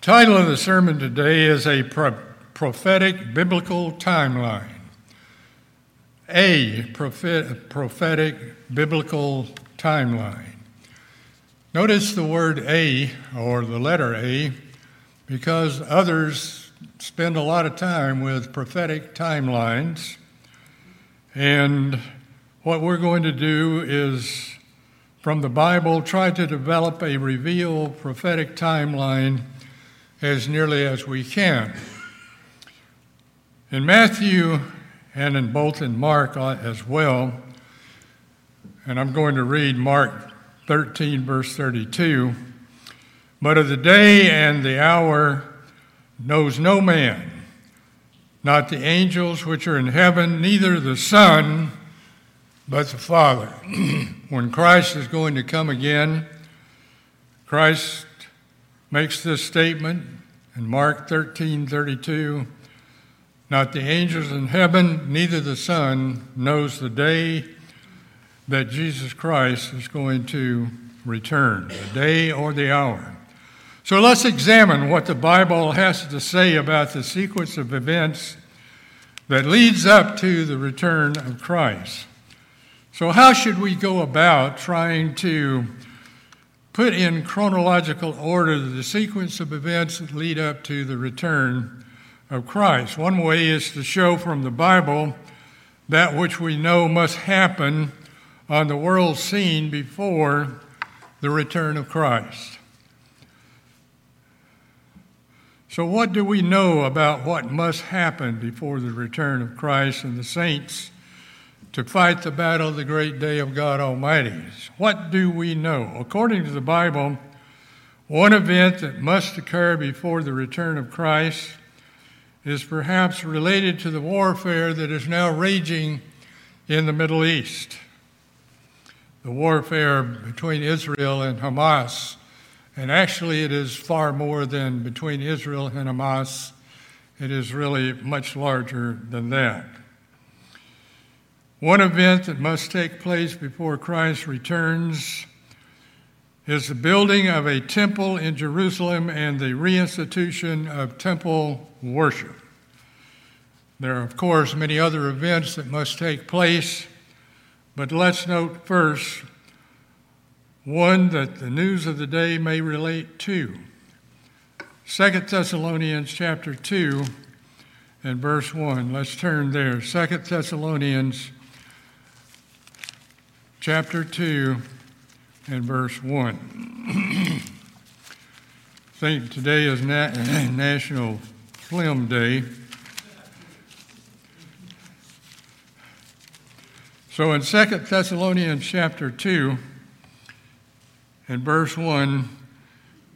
Title of the sermon today is a pro- prophetic biblical timeline. A prophet- prophetic biblical timeline. Notice the word A or the letter A because others spend a lot of time with prophetic timelines. And what we're going to do is, from the Bible, try to develop a revealed prophetic timeline as nearly as we can. In Matthew and in both in Mark uh, as well, and I'm going to read Mark 13, verse 32. But of the day and the hour knows no man, not the angels which are in heaven, neither the Son, but the Father. when Christ is going to come again, Christ makes this statement in Mark 13 32. Not the angels in heaven, neither the Son knows the day that Jesus Christ is going to return, the day or the hour. So let's examine what the Bible has to say about the sequence of events that leads up to the return of Christ. So, how should we go about trying to put in chronological order the sequence of events that lead up to the return of Christ? One way is to show from the Bible that which we know must happen on the world scene before the return of Christ. So, what do we know about what must happen before the return of Christ and the saints to fight the battle of the great day of God Almighty? What do we know? According to the Bible, one event that must occur before the return of Christ is perhaps related to the warfare that is now raging in the Middle East. The warfare between Israel and Hamas and actually, it is far more than between Israel and Hamas. It is really much larger than that. One event that must take place before Christ returns is the building of a temple in Jerusalem and the reinstitution of temple worship. There are, of course, many other events that must take place, but let's note first one that the news of the day may relate to. Second Thessalonians chapter 2 and verse 1. Let's turn there. Second Thessalonians chapter 2 and verse 1. I think today is Na- National Film Day. So in Second Thessalonians chapter 2, and verse 1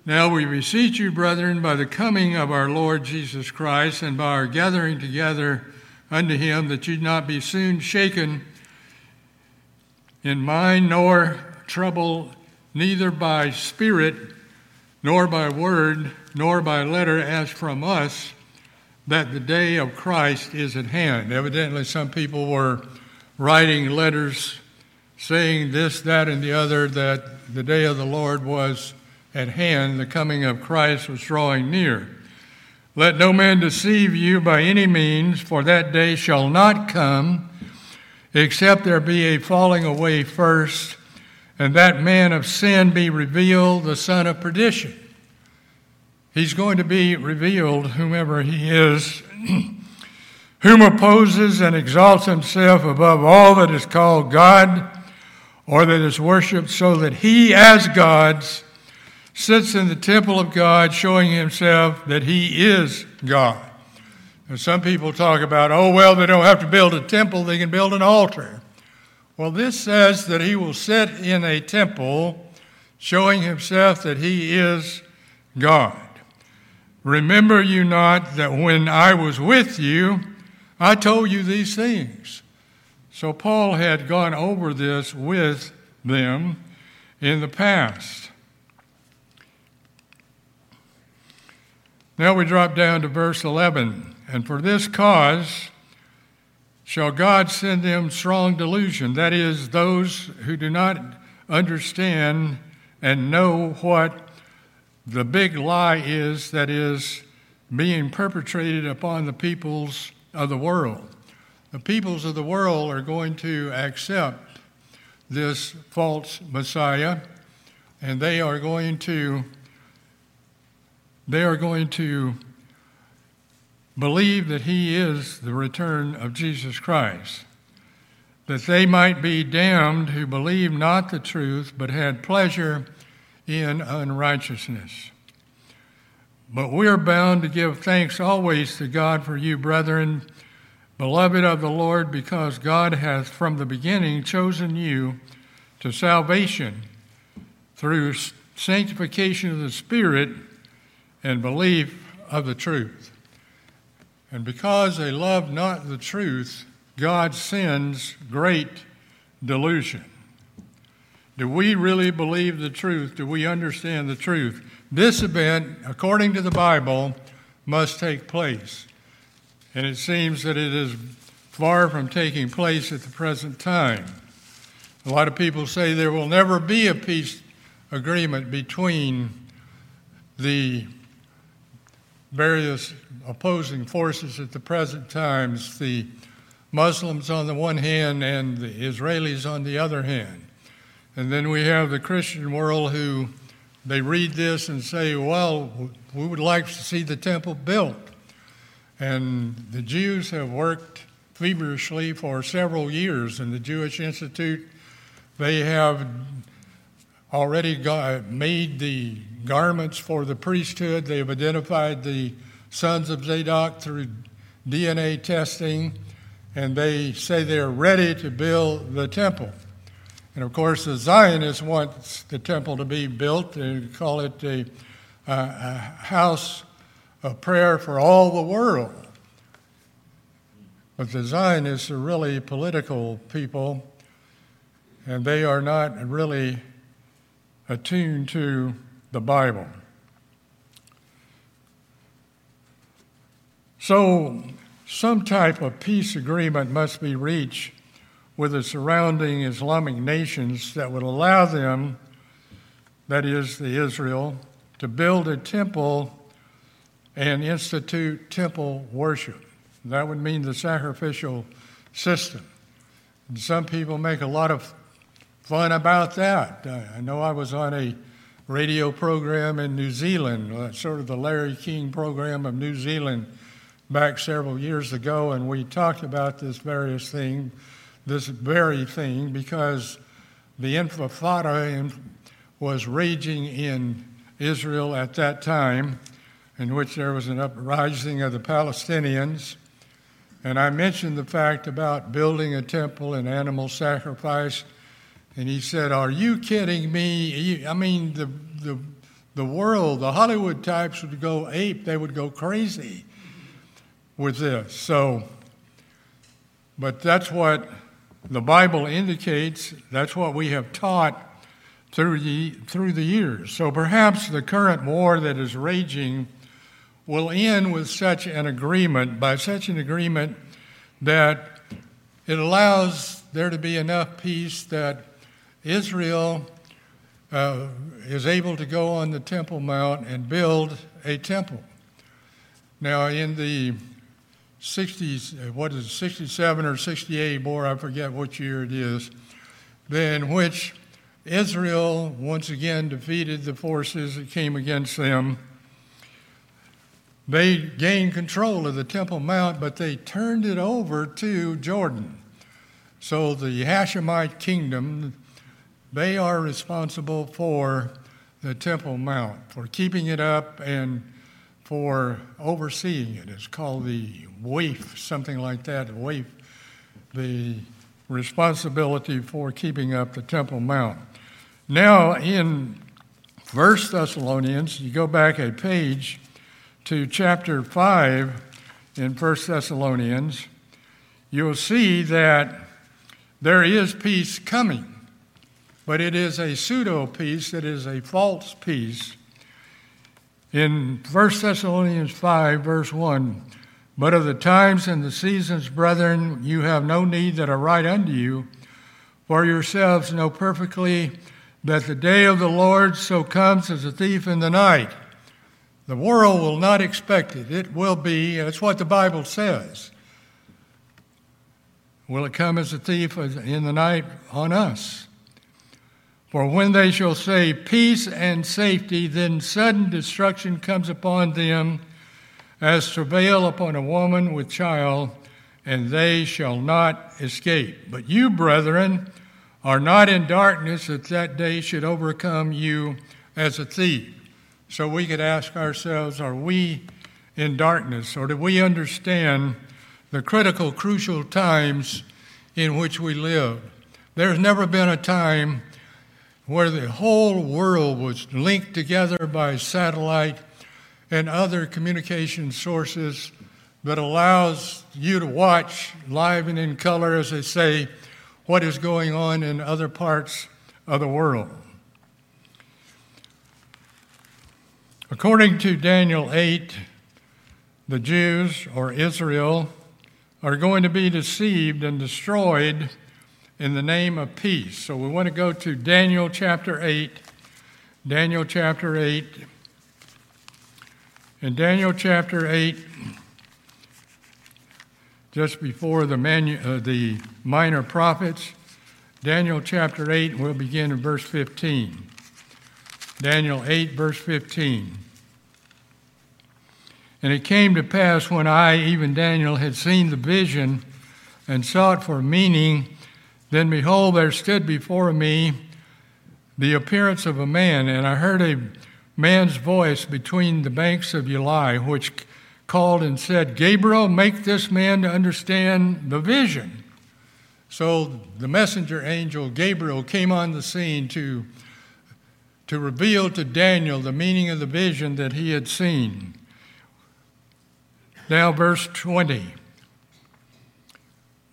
Now we beseech you, brethren, by the coming of our Lord Jesus Christ and by our gathering together unto him, that ye not be soon shaken in mind, nor trouble neither by spirit, nor by word, nor by letter as from us, that the day of Christ is at hand. Evidently, some people were writing letters saying this, that, and the other, that the day of the Lord was at hand, the coming of Christ was drawing near. Let no man deceive you by any means, for that day shall not come, except there be a falling away first, and that man of sin be revealed, the son of perdition. He's going to be revealed, whomever he is, whom opposes and exalts himself above all that is called God or that is worshiped, so that he, as God's, sits in the temple of God, showing himself that he is God. And some people talk about, oh, well, they don't have to build a temple, they can build an altar. Well, this says that he will sit in a temple, showing himself that he is God. Remember you not that when I was with you, I told you these things. So Paul had gone over this with them in the past. Now we drop down to verse 11. And for this cause shall God send them strong delusion, that is, those who do not understand and know what the big lie is that is being perpetrated upon the peoples of the world. The peoples of the world are going to accept this false Messiah, and they are going to they are going to believe that he is the return of Jesus Christ, that they might be damned who believe not the truth, but had pleasure in unrighteousness. But we are bound to give thanks always to God for you, brethren, beloved of the Lord, because God hath from the beginning chosen you to salvation through sanctification of the Spirit and belief of the truth. And because they love not the truth, God sends great delusion. Do we really believe the truth? Do we understand the truth? This event, according to the Bible, must take place. And it seems that it is far from taking place at the present time. A lot of people say there will never be a peace agreement between the various opposing forces at the present times the Muslims on the one hand and the Israelis on the other hand. And then we have the Christian world who they read this and say, well, we would like to see the temple built. And the Jews have worked feverishly for several years in the Jewish Institute. They have already got, made the garments for the priesthood. They have identified the sons of Zadok through DNA testing, and they say they're ready to build the temple. And of course, the Zionists want the temple to be built. They call it a, a house of prayer for all the world. But the Zionists are really political people, and they are not really attuned to the Bible. So, some type of peace agreement must be reached with the surrounding Islamic nations that would allow them, that is, the Israel, to build a temple and institute temple worship. That would mean the sacrificial system. And some people make a lot of fun about that. I know I was on a radio program in New Zealand, uh, sort of the Larry King program of New Zealand back several years ago, and we talked about this various thing this very thing because the Intifada was raging in Israel at that time, in which there was an uprising of the Palestinians. And I mentioned the fact about building a temple and animal sacrifice. And he said, Are you kidding me? I mean, the, the, the world, the Hollywood types would go ape, they would go crazy with this. So, but that's what the Bible indicates that's what we have taught through the, through the years. So perhaps the current war that is raging will end with such an agreement, by such an agreement that it allows there to be enough peace that Israel uh, is able to go on the Temple Mount and build a temple. Now, in the 60s, what is it, 67 or 68 war, I forget which year it is, in which Israel once again defeated the forces that came against them. They gained control of the Temple Mount, but they turned it over to Jordan. So the Hashemite kingdom, they are responsible for the Temple Mount, for keeping it up and for overseeing it. It's called the waif, something like that, waif, the responsibility for keeping up the Temple Mount. Now, in First Thessalonians, you go back a page to chapter 5 in First Thessalonians, you'll see that there is peace coming, but it is a pseudo peace, it is a false peace in 1 Thessalonians 5, verse 1, but of the times and the seasons, brethren, you have no need that I write unto you, for yourselves know perfectly that the day of the Lord so comes as a thief in the night. The world will not expect it. It will be, that's what the Bible says. Will it come as a thief in the night on us? For when they shall say peace and safety, then sudden destruction comes upon them as travail upon a woman with child, and they shall not escape. But you, brethren, are not in darkness that that day should overcome you as a thief. So we could ask ourselves, are we in darkness, or do we understand the critical, crucial times in which we live? There's never been a time where the whole world was linked together by satellite and other communication sources that allows you to watch live and in color, as they say, what is going on in other parts of the world. According to Daniel 8, the Jews, or Israel, are going to be deceived and destroyed in the name of peace. So we want to go to Daniel chapter 8. Daniel chapter 8. In Daniel chapter 8, just before the, manu- uh, the minor prophets, Daniel chapter 8, we'll begin in verse 15. Daniel 8, verse 15. And it came to pass when I, even Daniel, had seen the vision and sought for meaning then behold, there stood before me the appearance of a man, and I heard a man's voice between the banks of Ulai, which called and said, Gabriel, make this man to understand the vision. So the messenger angel Gabriel came on the scene to, to reveal to Daniel the meaning of the vision that he had seen. Now, verse 20.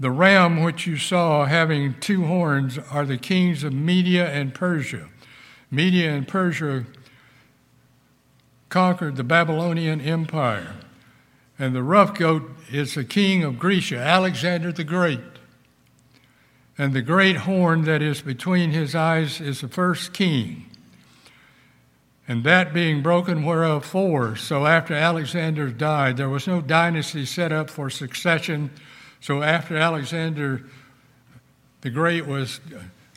The ram which you saw having two horns are the kings of Media and Persia. Media and Persia conquered the Babylonian Empire. And the rough goat is the king of Grecia, Alexander the Great. And the great horn that is between his eyes is the first king. And that being broken, whereof four. So after Alexander died, there was no dynasty set up for succession so after Alexander the Great was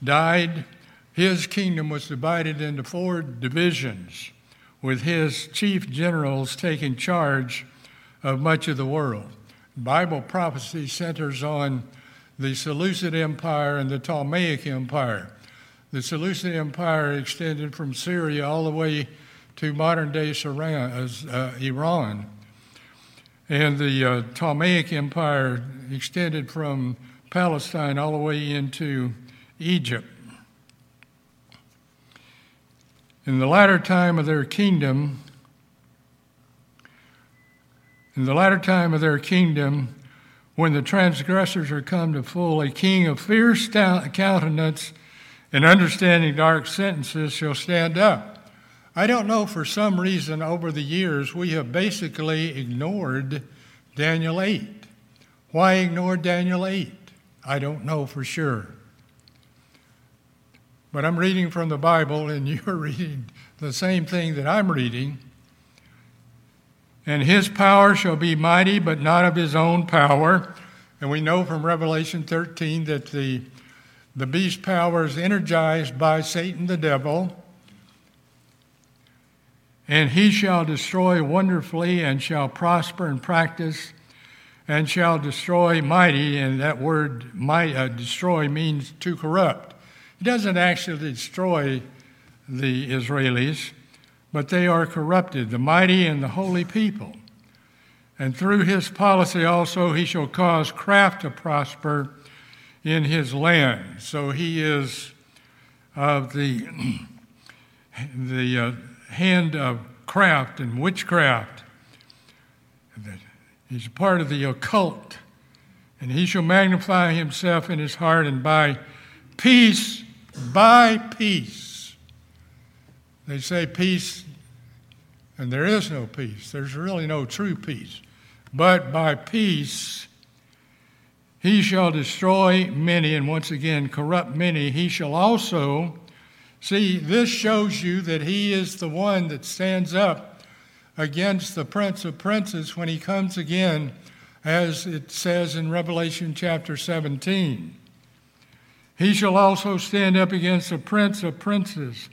died, his kingdom was divided into four divisions, with his chief generals taking charge of much of the world. Bible prophecy centers on the Seleucid Empire and the Ptolemaic Empire. The Seleucid Empire extended from Syria all the way to modern day uh, Iran. And the uh, Ptolemaic Empire extended from Palestine all the way into Egypt. In the latter time of their kingdom, in the latter time of their kingdom, when the transgressors are come to full, a king of fierce countenance and understanding dark sentences shall stand up I don't know, for some reason over the years, we have basically ignored Daniel 8. Why ignore Daniel 8? I don't know for sure. But I'm reading from the Bible, and you're reading the same thing that I'm reading. And his power shall be mighty, but not of his own power. And we know from Revelation 13 that the, the beast power is energized by Satan the devil and he shall destroy wonderfully, and shall prosper and practice, and shall destroy mighty. And that word might, uh, destroy means to corrupt. He doesn't actually destroy the Israelis, but they are corrupted, the mighty and the holy people. And through his policy also, he shall cause craft to prosper in his land. So he is of the, the uh, hand of craft and witchcraft. He's a part of the occult. And he shall magnify himself in his heart, and by peace, by peace. They say peace, and there is no peace. There's really no true peace. But by peace, he shall destroy many, and once again, corrupt many. He shall also See, this shows you that he is the one that stands up against the Prince of Princes when he comes again, as it says in Revelation chapter 17. He shall also stand up against the Prince of Princes,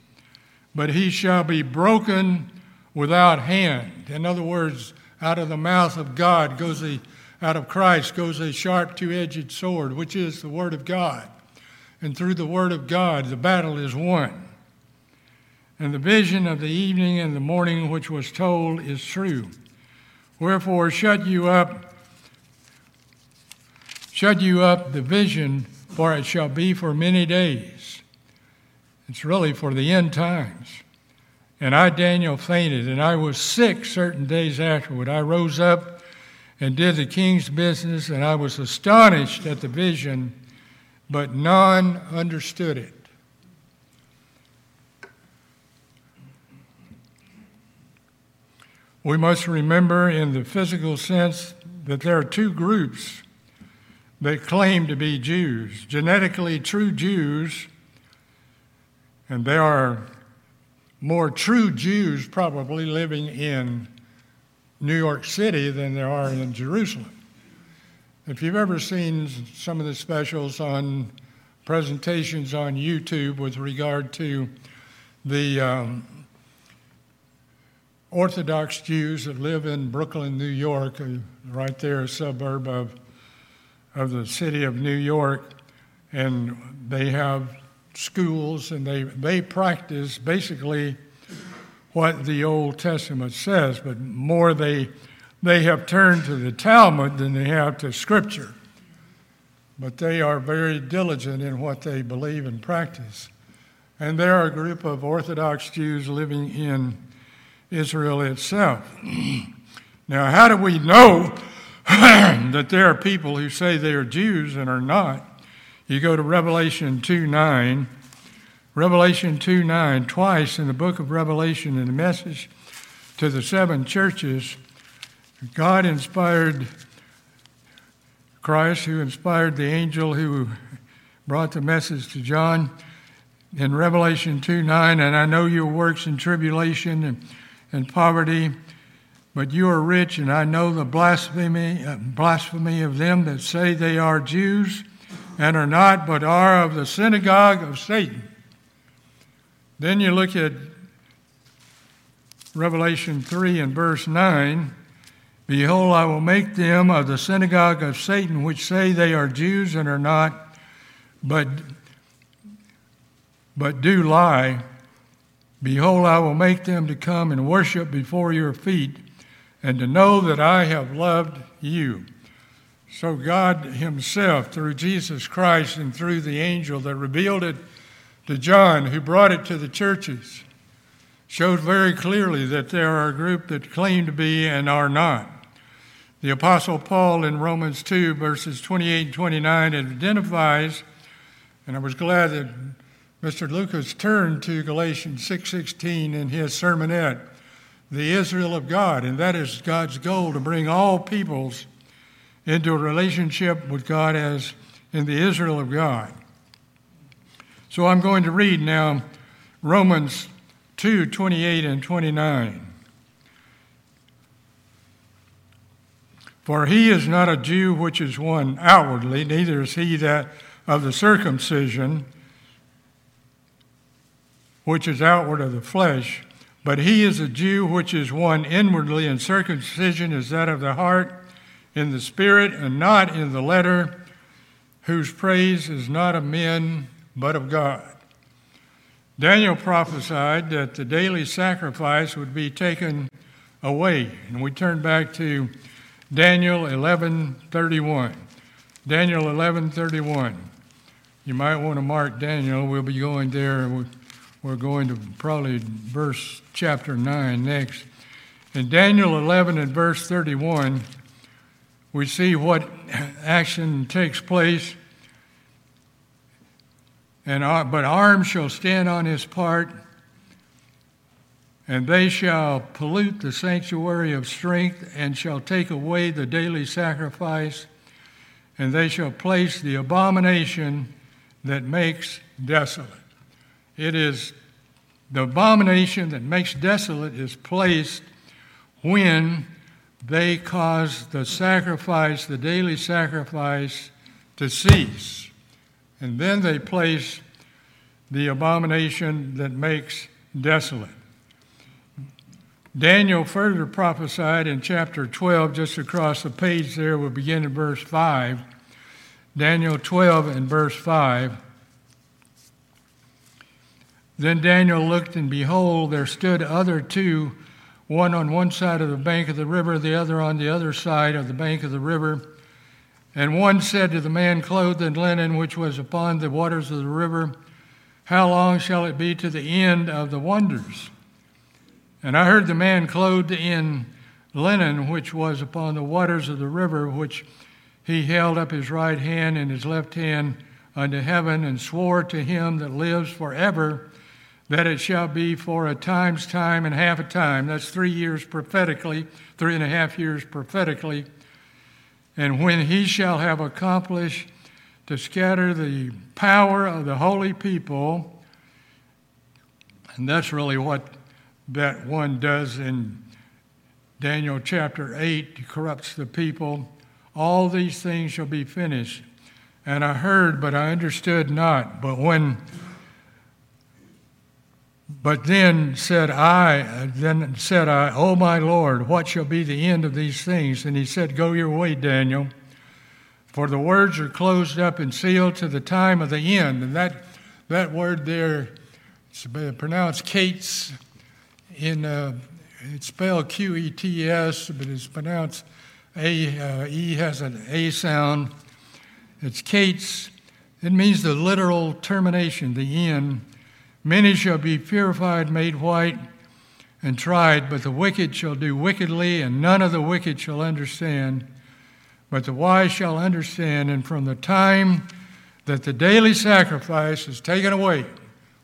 but he shall be broken without hand. In other words, out of the mouth of God goes a, out of Christ goes a sharp two edged sword, which is the Word of God. And through the Word of God, the battle is won. And the vision of the evening and the morning which was told is true. Wherefore, shut you up, shut you up the vision, for it shall be for many days. It's really for the end times. And I, Daniel, fainted, and I was sick certain days afterward. I rose up and did the king's business, and I was astonished at the vision, but none understood it. We must remember, in the physical sense, that there are two groups that claim to be Jews genetically true Jews, and there are more true Jews probably living in New York City than there are in Jerusalem. If you've ever seen some of the specials on presentations on YouTube with regard to the um, Orthodox Jews that live in Brooklyn, New York, uh, right there, a suburb of, of the city of New York, and they have schools and they, they practice basically what the Old Testament says, but more they, they have turned to the Talmud than they have to Scripture. But they are very diligent in what they believe and practice. And there are a group of Orthodox Jews living in Israel itself. now, how do we know that there are people who say they are Jews and are not? You go to Revelation 2 9. Revelation 2 9, twice in the book of Revelation, in the message to the seven churches, God inspired Christ, who inspired the angel who brought the message to John in Revelation 2 9, and I know your works in tribulation and and poverty, but you are rich, and I know the blasphemy, uh, blasphemy of them that say they are Jews and are not, but are of the synagogue of Satan. Then you look at Revelation 3 and verse 9. Behold, I will make them of the synagogue of Satan, which say they are Jews and are not, but, but do lie. Behold, I will make them to come and worship before your feet, and to know that I have loved you. So, God Himself, through Jesus Christ and through the angel that revealed it to John, who brought it to the churches, showed very clearly that there are a group that claim to be and are not. The Apostle Paul in Romans 2, verses 28 and 29, identifies, and I was glad that Mr. Lucas turned to Galatians 6:16 in his sermonette, the Israel of God, and that is God's goal to bring all peoples into a relationship with God as in the Israel of God. So I'm going to read now Romans 2 28 and 29. For he is not a Jew which is one outwardly, neither is he that of the circumcision which is outward of the flesh, but he is a Jew which is one inwardly, and circumcision is that of the heart in the spirit and not in the letter, whose praise is not of men but of God. Daniel prophesied that the daily sacrifice would be taken away, and we turn back to Daniel 11:31. Daniel 11:31. You might want to mark Daniel. We'll be going there we're going to probably verse chapter 9 next. In Daniel 11 and verse 31, we see what action takes place. And, but arms shall stand on his part, and they shall pollute the sanctuary of strength, and shall take away the daily sacrifice, and they shall place the abomination that makes desolate. It is the abomination that makes desolate is placed when they cause the sacrifice, the daily sacrifice, to cease. And then they place the abomination that makes desolate. Daniel further prophesied in chapter 12, just across the page there, we'll begin in verse 5. Daniel 12 and verse 5. Then Daniel looked, and behold, there stood other two, one on one side of the bank of the river, the other on the other side of the bank of the river. And one said to the man clothed in linen, which was upon the waters of the river, How long shall it be to the end of the wonders? And I heard the man clothed in linen, which was upon the waters of the river, which he held up his right hand and his left hand unto heaven, and swore to him that lives forever that it shall be for a time's time and half a time. That's three years prophetically, three and a half years prophetically and when he shall have accomplished to scatter the power of the holy people, and that's really what that one does in Daniel chapter 8, corrupts the people. All these things shall be finished. And I heard, but I understood not. But when but then said I, then said I, O my Lord, what shall be the end of these things? And he said, Go your way, Daniel, for the words are closed up and sealed to the time of the end. And that, that word there, it's pronounced Kates in, uh, it's spelled Q E T S, but it's pronounced A, uh, E has an A sound. It's Kates. It means the literal termination, the end. Many shall be purified, made white, and tried, but the wicked shall do wickedly, and none of the wicked shall understand. But the wise shall understand, and from the time that the daily sacrifice is taken away,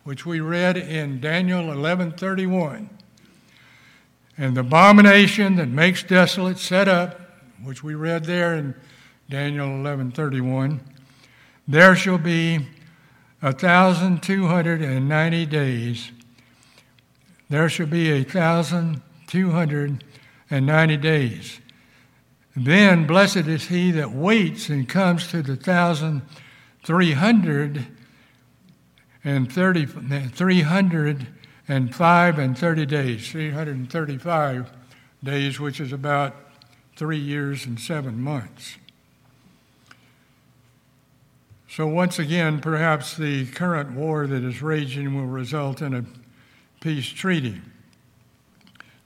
which we read in Daniel 11:31, and the abomination that makes desolate set up, which we read there in Daniel 11:31, there shall be 1,290 days, there shall be a 1,290 days. Then blessed is he that waits and comes to the 1,300 and 30, 305 and five and 30 days, 335 days, which is about three years and seven months. So, once again, perhaps the current war that is raging will result in a peace treaty.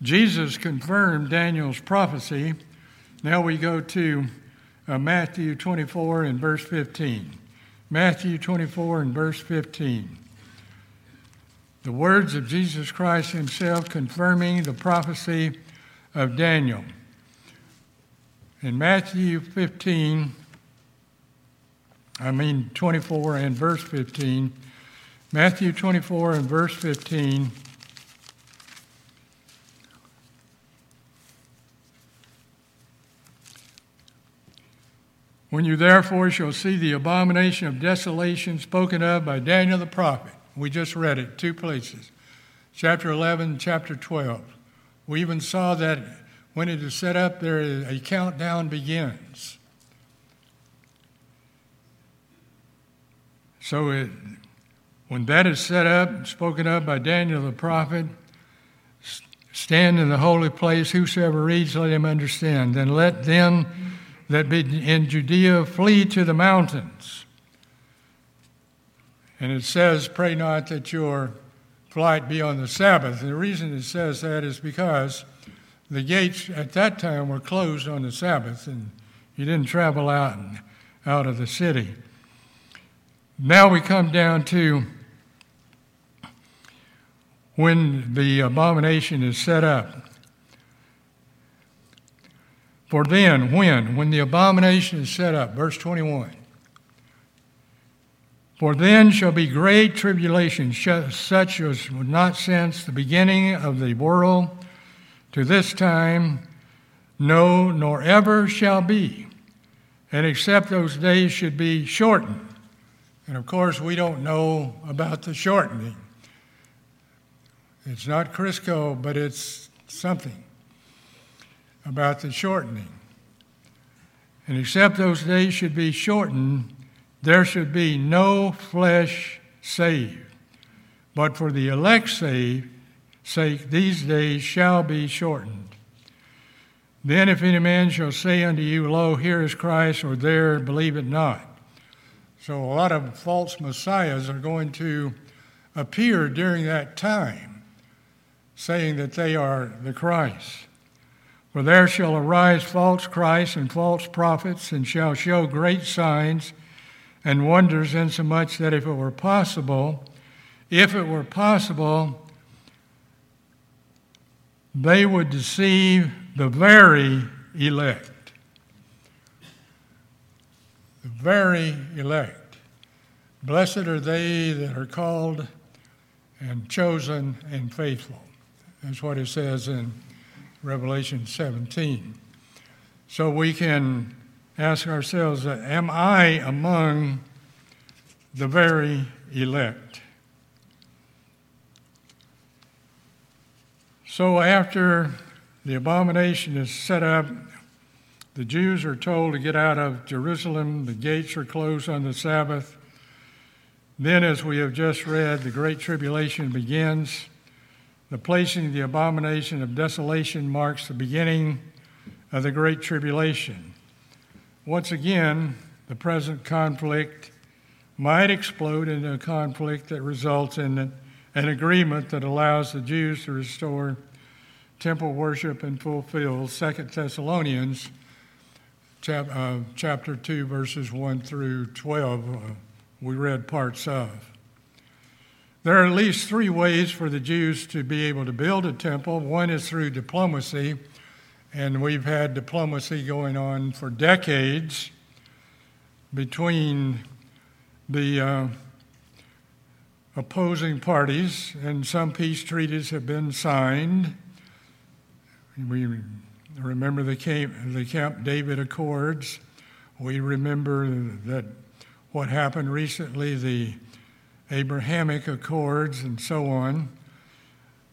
Jesus confirmed Daniel's prophecy. Now we go to uh, Matthew 24 and verse 15. Matthew 24 and verse 15. The words of Jesus Christ Himself confirming the prophecy of Daniel. In Matthew 15, I mean 24 and verse 15. Matthew 24 and verse 15. When you therefore shall see the abomination of desolation spoken of by Daniel the prophet, we just read it, two places, chapter 11, chapter 12. We even saw that when it is set up, there a countdown begins. So it, when that is set up, spoken of by Daniel the prophet, stand in the holy place, whosoever reads, let him understand. Then let them that be in Judea flee to the mountains. And it says, Pray not that your flight be on the Sabbath. And the reason it says that is because the gates at that time were closed on the Sabbath, and you didn't travel out, out of the city. Now we come down to when the abomination is set up. For then, when? When the abomination is set up, verse 21. For then shall be great tribulation, such as was not since the beginning of the world to this time, no, nor ever shall be. And except those days should be shortened. And of course, we don't know about the shortening. It's not Crisco, but it's something. about the shortening. And except those days should be shortened, there should be no flesh saved. But for the elect's sake, these days shall be shortened. Then, if any man shall say unto you, Lo, here is Christ, or there, believe it not. So, a lot of false messiahs are going to appear during that time, saying that they are the Christ. For there shall arise false Christs and false prophets, and shall show great signs and wonders, insomuch that if it were possible, if it were possible, they would deceive the very elect. The very elect. Blessed are they that are called and chosen and faithful. That's what it says in Revelation 17. So we can ask ourselves uh, Am I among the very elect? So after the abomination is set up. The Jews are told to get out of Jerusalem. The gates are closed on the Sabbath. Then, as we have just read, the Great Tribulation begins. The placing of the abomination of desolation marks the beginning of the Great Tribulation. Once again, the present conflict might explode into a conflict that results in an agreement that allows the Jews to restore temple worship and fulfill 2 Thessalonians uh, chapter 2, verses 1 through 12, uh, we read parts of. There are at least three ways for the Jews to be able to build a temple. One is through diplomacy, and we've had diplomacy going on for decades between the uh, opposing parties, and some peace treaties have been signed. We remember the Camp, the Camp David Accords. We remember that what happened recently, the Abrahamic Accords, and so on.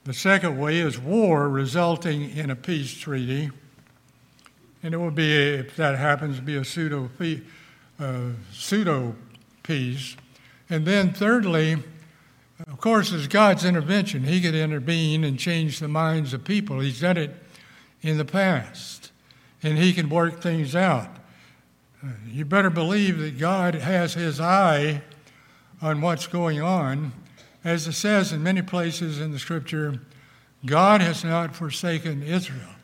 The second way is war resulting in a peace treaty. And it will be, if that happens, be a pseudo, uh, pseudo peace. And then, thirdly, of course, it's God's intervention. He could intervene and change the minds of people. He's done it in the past, and He can work things out. You better believe that God has His eye on what's going on. As it says in many places in the Scripture, God has not forsaken Israel.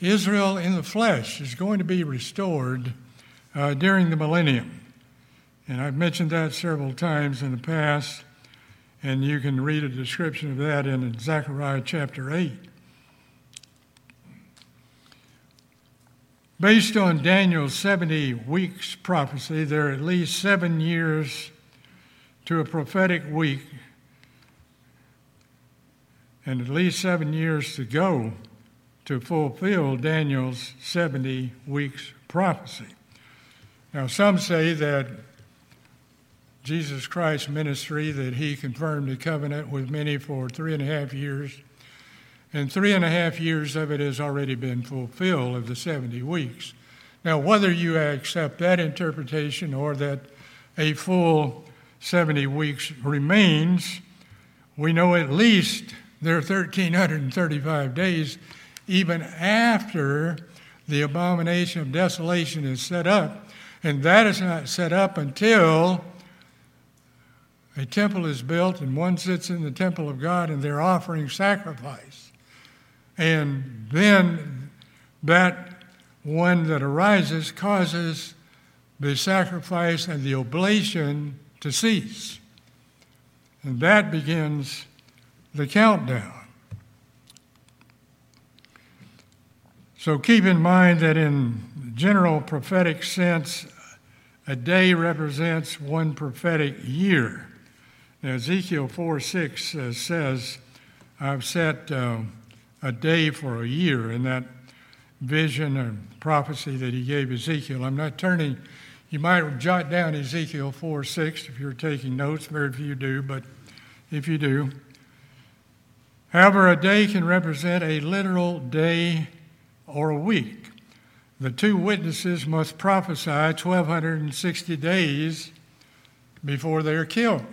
Israel in the flesh is going to be restored uh, during the millennium. And I've mentioned that several times in the past, and you can read a description of that in Zechariah chapter 8. Based on Daniel's 70 weeks prophecy, there are at least seven years to a prophetic week and at least seven years to go to fulfill Daniel's 70 weeks prophecy. Now, some say that Jesus Christ's ministry, that he confirmed the covenant with many for three and a half years and three and a half years of it has already been fulfilled of the 70 weeks. Now, whether you accept that interpretation or that a full 70 weeks remains, we know at least there are 1,335 days even after the abomination of desolation is set up. And that is not set up until a temple is built and one sits in the temple of God and they're offering sacrifice. And then that one that arises causes the sacrifice and the oblation to cease. And that begins the countdown. So keep in mind that in general prophetic sense, a day represents one prophetic year. Now, Ezekiel 4 6 uh, says, I've set. Uh, a day for a year in that vision and prophecy that he gave Ezekiel. I'm not turning, you might jot down Ezekiel 4 6 if you're taking notes. Very few do, but if you do. However, a day can represent a literal day or a week. The two witnesses must prophesy 1,260 days before they're killed.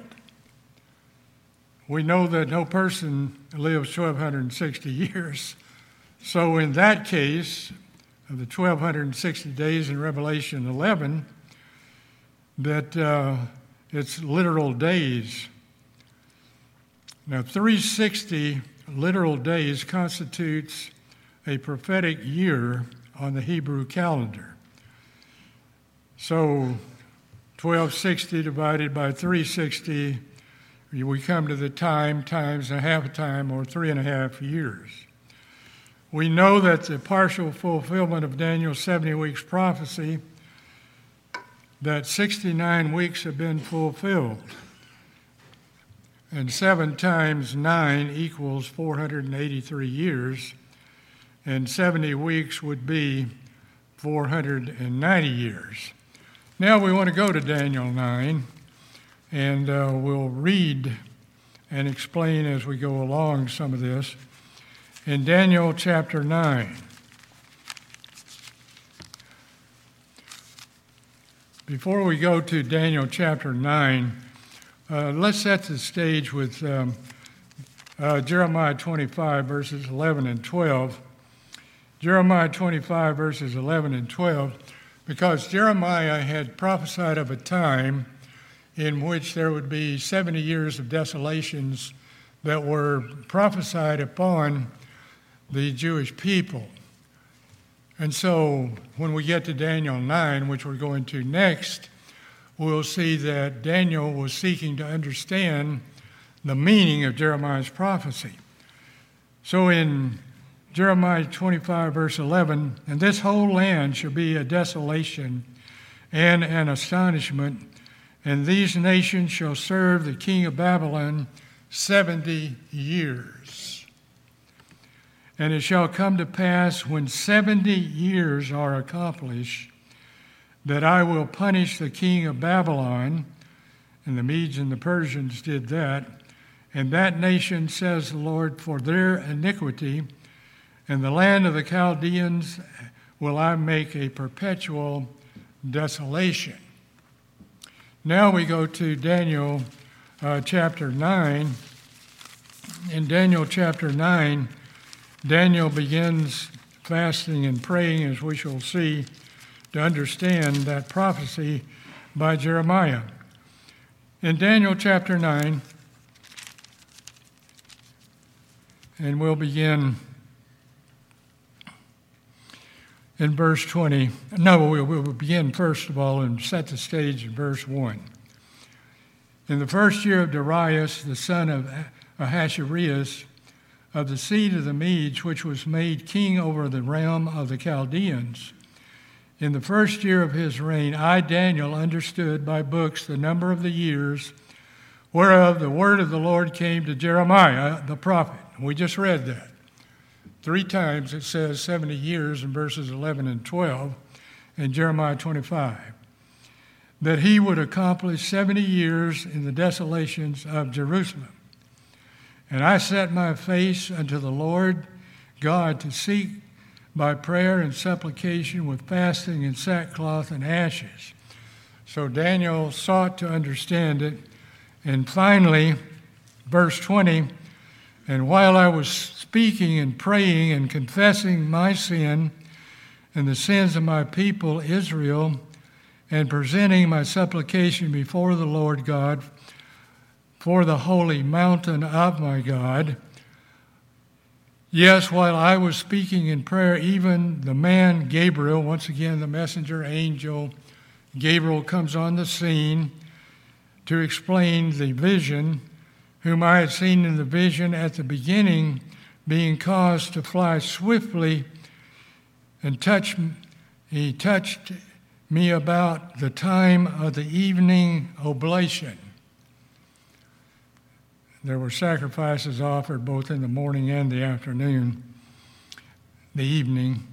We know that no person lives 1,260 years. So, in that case, of the 1,260 days in Revelation 11, that uh, it's literal days. Now, 360 literal days constitutes a prophetic year on the Hebrew calendar. So, 1260 divided by 360, we come to the time times a half time or three and a half years. We know that the partial fulfillment of Daniel's 70 weeks prophecy, that 69 weeks have been fulfilled. And seven times nine equals 483 years, and 70 weeks would be 490 years. Now we want to go to Daniel 9, and uh, we'll read and explain as we go along some of this. In Daniel chapter 9, before we go to Daniel chapter 9, uh, let's set the stage with um, uh, Jeremiah 25, verses 11 and 12. Jeremiah 25, verses 11 and 12 because Jeremiah had prophesied of a time in which there would be 70 years of desolations that were prophesied upon the Jewish people. And so when we get to Daniel 9, which we're going to next, we'll see that Daniel was seeking to understand the meaning of Jeremiah's prophecy. So in Jeremiah 25, verse 11, and this whole land shall be a desolation and an astonishment, and these nations shall serve the king of Babylon 70 years. And it shall come to pass when 70 years are accomplished that I will punish the king of Babylon, and the Medes and the Persians did that, and that nation, says the Lord, for their iniquity and the land of the Chaldeans will I make a perpetual desolation. Now we go to Daniel uh, chapter 9. In Daniel chapter 9, Daniel begins fasting and praying, as we shall see, to understand that prophecy by Jeremiah. In Daniel chapter 9, and we'll begin in verse 20. No, we will we'll begin first of all and set the stage in verse 1. In the first year of Darius, the son of Ahasuerus, of the seed of the Medes, which was made king over the realm of the Chaldeans, in the first year of his reign, I, Daniel, understood by books the number of the years whereof the word of the Lord came to Jeremiah the prophet. We just read that. Three times it says 70 years in verses 11 and 12 in Jeremiah 25. That he would accomplish 70 years in the desolations of Jerusalem. And I set my face unto the Lord God to seek by prayer and supplication with fasting and sackcloth and ashes. So Daniel sought to understand it. And finally, verse 20, and while I was speaking and praying and confessing my sin and the sins of my people Israel, and presenting my supplication before the Lord God for the holy mountain of my God. Yes, while I was speaking in prayer, even the man Gabriel, once again the messenger angel, Gabriel comes on the scene to explain the vision, whom I had seen in the vision at the beginning being caused to fly swiftly and touch he touched me about the time of the evening oblation there were sacrifices offered both in the morning and the afternoon the evening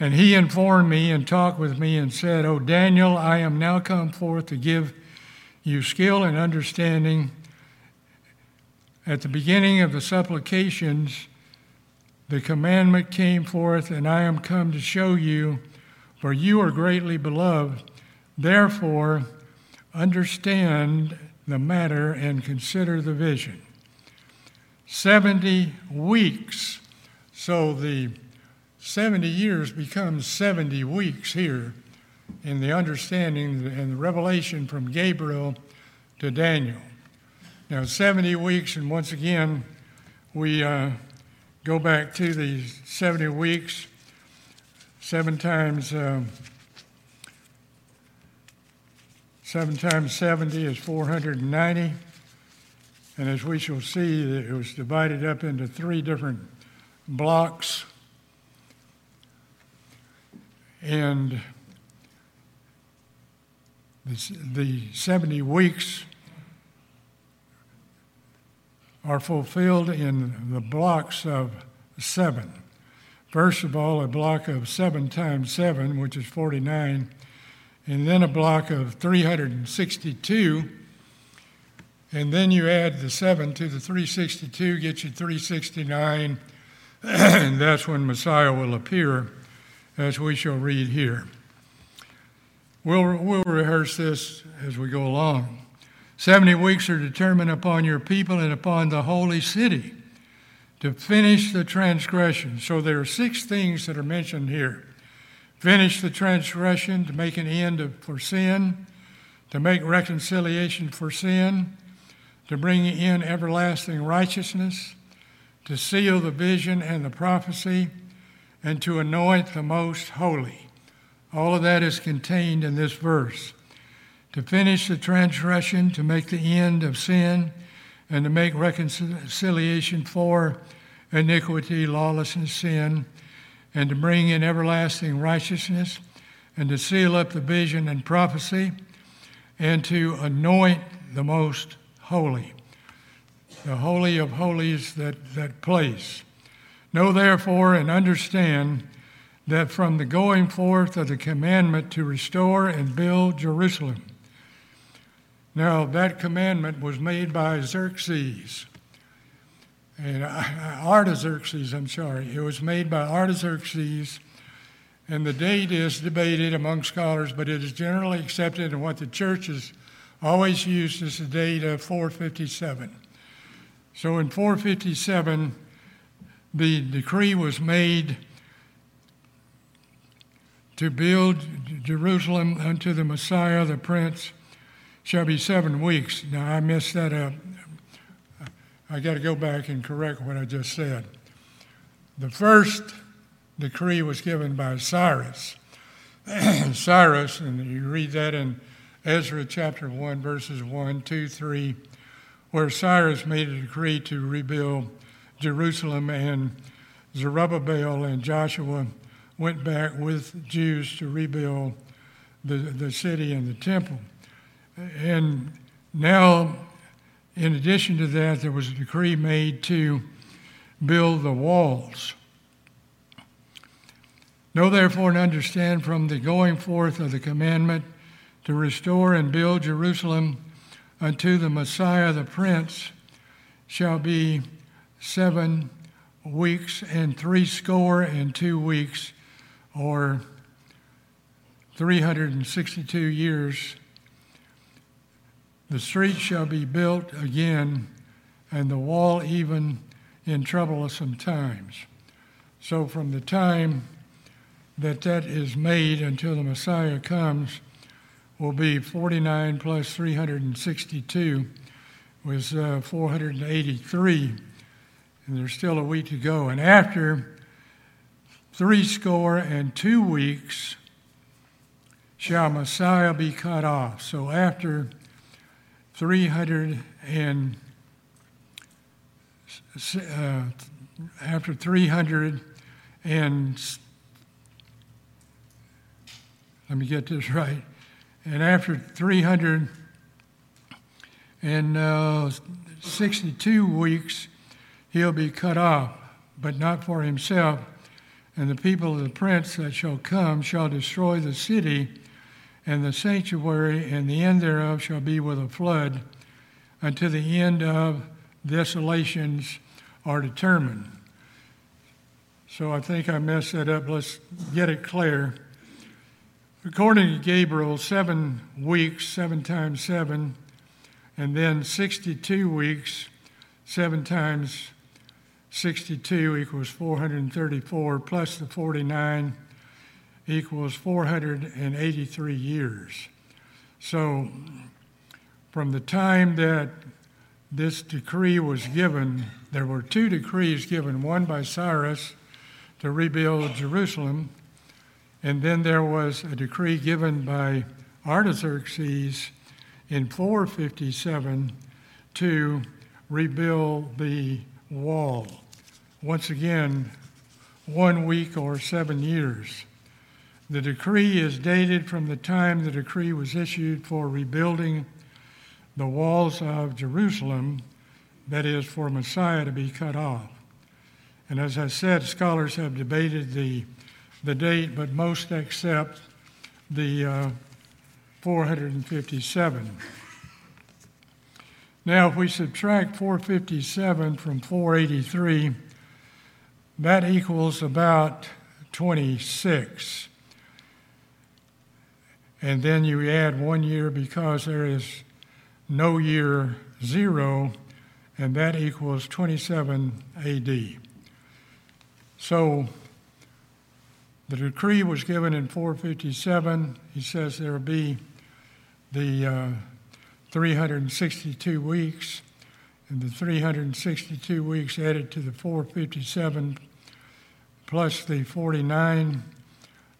and he informed me and talked with me and said oh daniel i am now come forth to give you skill and understanding at the beginning of the supplications the commandment came forth, and I am come to show you, for you are greatly beloved. Therefore, understand the matter and consider the vision. 70 weeks. So the 70 years becomes 70 weeks here in the understanding and the revelation from Gabriel to Daniel. Now, 70 weeks, and once again, we uh, go back to the 70 weeks, seven times. Uh, seven times 70 is 490. And as we shall see, it was divided up into three different blocks. And the 70 weeks are fulfilled in the blocks of seven. First of all, a block of seven times seven, which is 49, and then a block of 362. And then you add the seven to the 362, gets you 369, and that's when Messiah will appear, as we shall read here. We'll, we'll rehearse this as we go along. Seventy weeks are determined upon your people and upon the holy city to finish the transgression. So there are six things that are mentioned here finish the transgression, to make an end of, for sin, to make reconciliation for sin, to bring in everlasting righteousness, to seal the vision and the prophecy, and to anoint the most holy. All of that is contained in this verse. To finish the transgression, to make the end of sin, and to make reconciliation for iniquity, lawlessness, sin, and to bring in everlasting righteousness, and to seal up the vision and prophecy, and to anoint the most holy. The holy of holies, that, that place. Know therefore and understand that from the going forth of the commandment to restore and build Jerusalem. Now, that commandment was made by Xerxes, and Artaxerxes, I'm sorry. It was made by Artaxerxes, and the date is debated among scholars, but it is generally accepted, and what the church has always used as the date of 457. So in 457, the decree was made to build Jerusalem unto the Messiah, the Prince, shall be seven weeks. Now, I messed that up. I got to go back and correct what I just said. The first decree was given by Cyrus. Cyrus, and you read that in Ezra chapter 1, verses 1, 2, 3, where Cyrus made a decree to rebuild Jerusalem, and Zerubbabel and Joshua went back with Jews to rebuild the, the city and the temple. And now, in addition to that, there was a decree made to build the walls. Know therefore and understand from the going forth of the commandment to restore and build Jerusalem unto the Messiah the Prince shall be seven weeks and three score and two weeks or 362 years, the street shall be built again, and the wall even in troublesome times. So, from the time that that is made until the Messiah comes, will be 49 plus 362 was uh, 483, and there's still a week to go. And after three score and two weeks shall Messiah be cut off. So after 300 and uh, after 300 and let me get this right. And after 362 uh, weeks, he'll be cut off, but not for himself and the people of the prince that shall come shall destroy the city and the sanctuary, and the end thereof shall be with a flood, until the end of desolations are determined. So I think I messed that up. Let's get it clear. According to Gabriel, seven weeks, seven times seven, and then 62 weeks, seven times 62 equals 434, plus the 49 equals 483 years. So, from the time that this decree was given, there were two decrees given one by Cyrus to rebuild Jerusalem, and then there was a decree given by Artaxerxes in 457 to rebuild the wall. Once again, one week or seven years. The decree is dated from the time the decree was issued for rebuilding the walls of Jerusalem, that is, for Messiah to be cut off. And as I said, scholars have debated the, the date, but most accept the uh, 457. Now, if we subtract 457 from 483, that equals about 26. And then you add one year because there is no year zero, and that equals 27 AD. So the decree was given in 457. He says there will be the uh, 362 weeks, and the 362 weeks added to the 457 plus the 49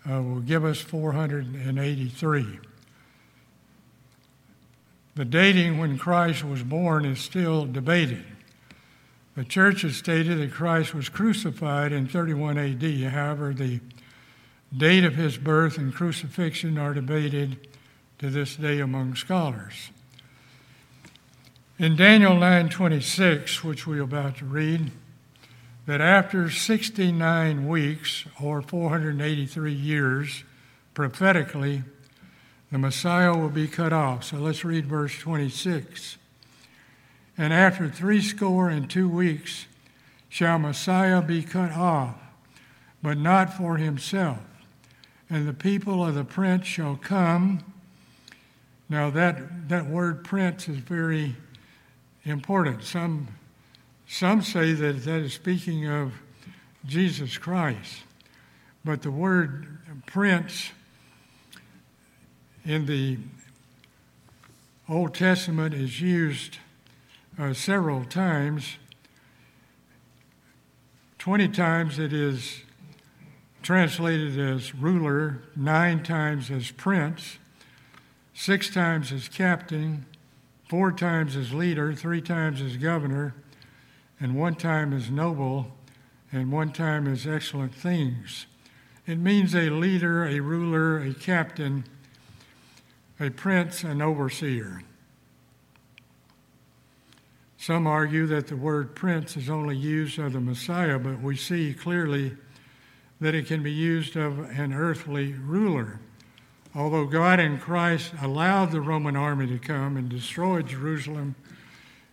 uh, will give us 483. The dating when Christ was born is still debated. The church has stated that Christ was crucified in 31 AD. However, the date of his birth and crucifixion are debated to this day among scholars. In Daniel 9:26, which we're about to read, that after 69 weeks or 483 years prophetically the Messiah will be cut off. So let's read verse 26. And after threescore and two weeks shall Messiah be cut off, but not for himself. And the people of the prince shall come. Now, that, that word prince is very important. Some, some say that that is speaking of Jesus Christ. But the word prince in the Old Testament is used uh, several times. 20 times it is translated as ruler, nine times as prince, six times as captain, four times as leader, three times as governor, and one time as noble, and one time as excellent things. It means a leader, a ruler, a captain a prince, an overseer. Some argue that the word prince is only used of the Messiah, but we see clearly that it can be used of an earthly ruler. Although God in Christ allowed the Roman army to come and destroy Jerusalem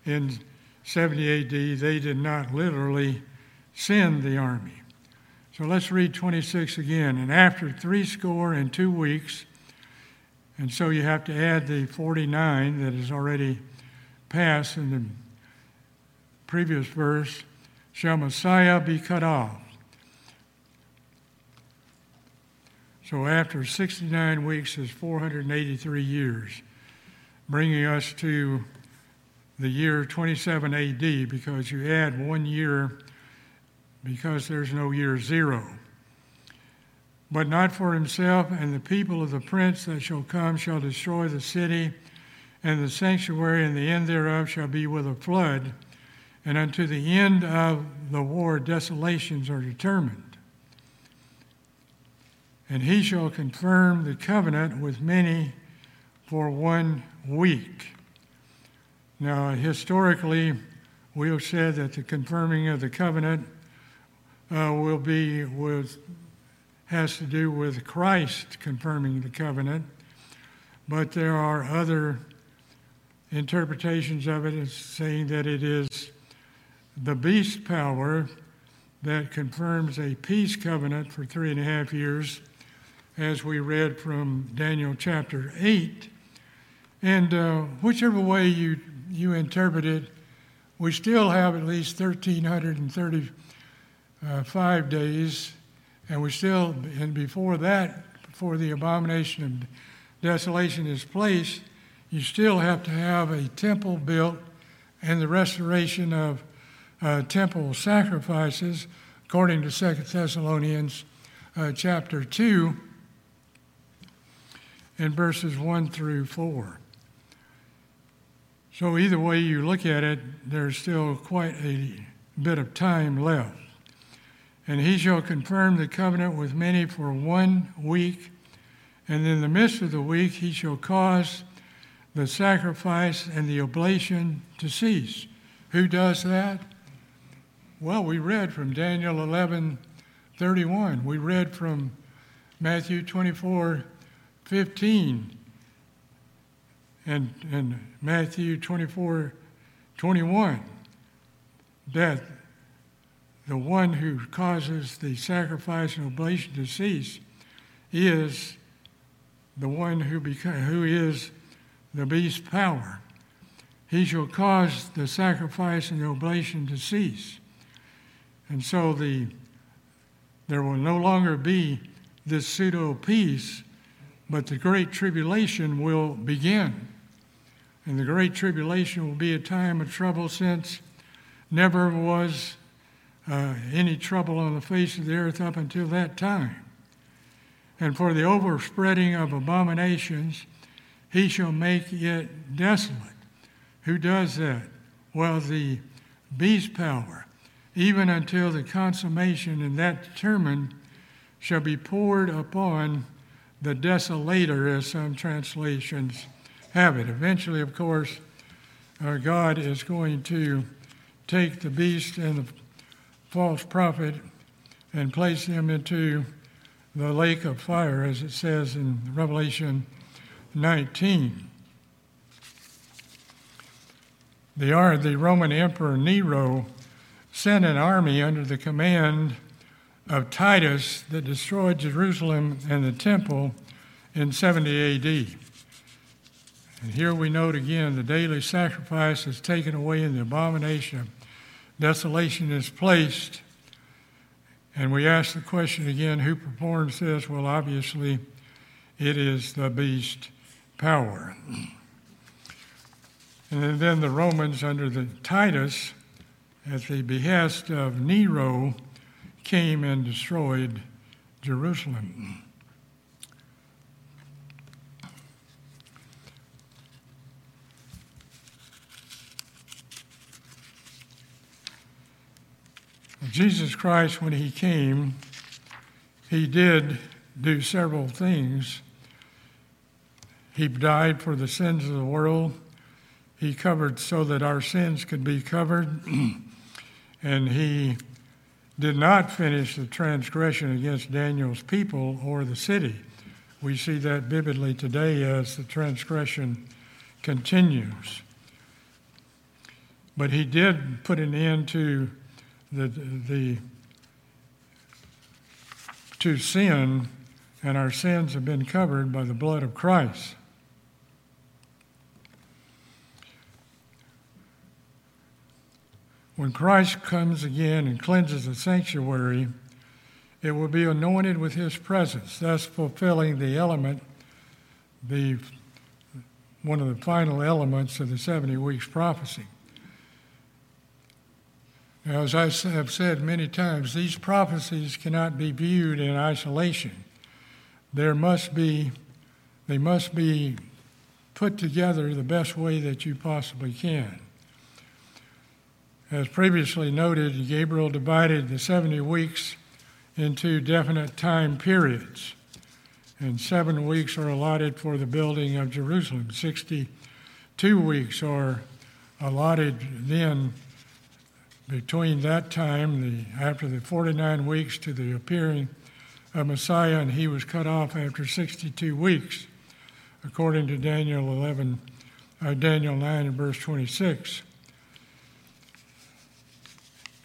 in 70 AD, they did not literally send the army. So let's read 26 again. And after threescore and two weeks, and so you have to add the 49 that is already passed in the previous verse shall Messiah be cut off. So after 69 weeks is 483 years, bringing us to the year 27 AD because you add one year because there's no year zero but not for himself, and the people of the prince that shall come shall destroy the city, and the sanctuary, and the end thereof shall be with a flood, and unto the end of the war desolations are determined. And he shall confirm the covenant with many for one week. Now, historically, we have said that the confirming of the covenant uh, will be with has to do with Christ confirming the covenant, but there are other interpretations of it as saying that it is the beast power that confirms a peace covenant for three and a half years, as we read from Daniel chapter 8. And uh, whichever way you, you interpret it, we still have at least 1,335 days, and we still, and before that, before the abomination of desolation is placed, you still have to have a temple built and the restoration of uh, temple sacrifices, according to 2 Thessalonians uh, chapter 2, and verses 1 through 4. So, either way you look at it, there's still quite a bit of time left. And he shall confirm the covenant with many for one week, and in the midst of the week he shall cause the sacrifice and the oblation to cease. Who does that? Well, we read from Daniel 11 31. We read from Matthew 24 15 and, and Matthew 24 21 that the one who causes the sacrifice and oblation to cease is the one who, beca- who is the beast's power. He shall cause the sacrifice and the oblation to cease. And so the, there will no longer be this pseudo peace, but the great tribulation will begin. And the Great Tribulation will be a time of trouble since never was uh, any trouble on the face of the earth up until that time. And for the overspreading of abominations, he shall make it desolate. Who does that? Well, the beast power, even until the consummation, and that determined shall be poured upon the desolator, as some translations have it. Eventually, of course, uh, God is going to take the beast and the false prophet and place them into the lake of fire, as it says in Revelation 19. The, the Roman Emperor Nero sent an army under the command of Titus that destroyed Jerusalem and the temple in 70 AD. And here we note again the daily sacrifice is taken away and the abomination desolation is placed. And we ask the question again who performs this? Well, obviously, it is the beast power. And then the Romans, under the Titus, at the behest of Nero, came and destroyed Jerusalem. Jesus Christ, when he came, he did do several things. He died for the sins of the world. He covered so that our sins could be covered. and he did not finish the transgression against Daniel's people or the city. We see that vividly today as the transgression continues. But he did put an end to the, the to sin, and our sins have been covered by the blood of Christ. When Christ comes again and cleanses the sanctuary, it will be anointed with his presence, thus fulfilling the element, the one of the final elements of the 70 weeks prophecy. Now, as I have said many times, these prophecies cannot be viewed in isolation. There must be, they must be put together the best way that you possibly can. As previously noted, Gabriel divided the 70 weeks into definite time periods, and seven weeks are allotted for the building of Jerusalem. 62 weeks are allotted then between that time, the, after the 49 weeks, to the appearing of Messiah, and he was cut off after 62 weeks, according to Daniel 11, uh, Daniel 9 and verse 26.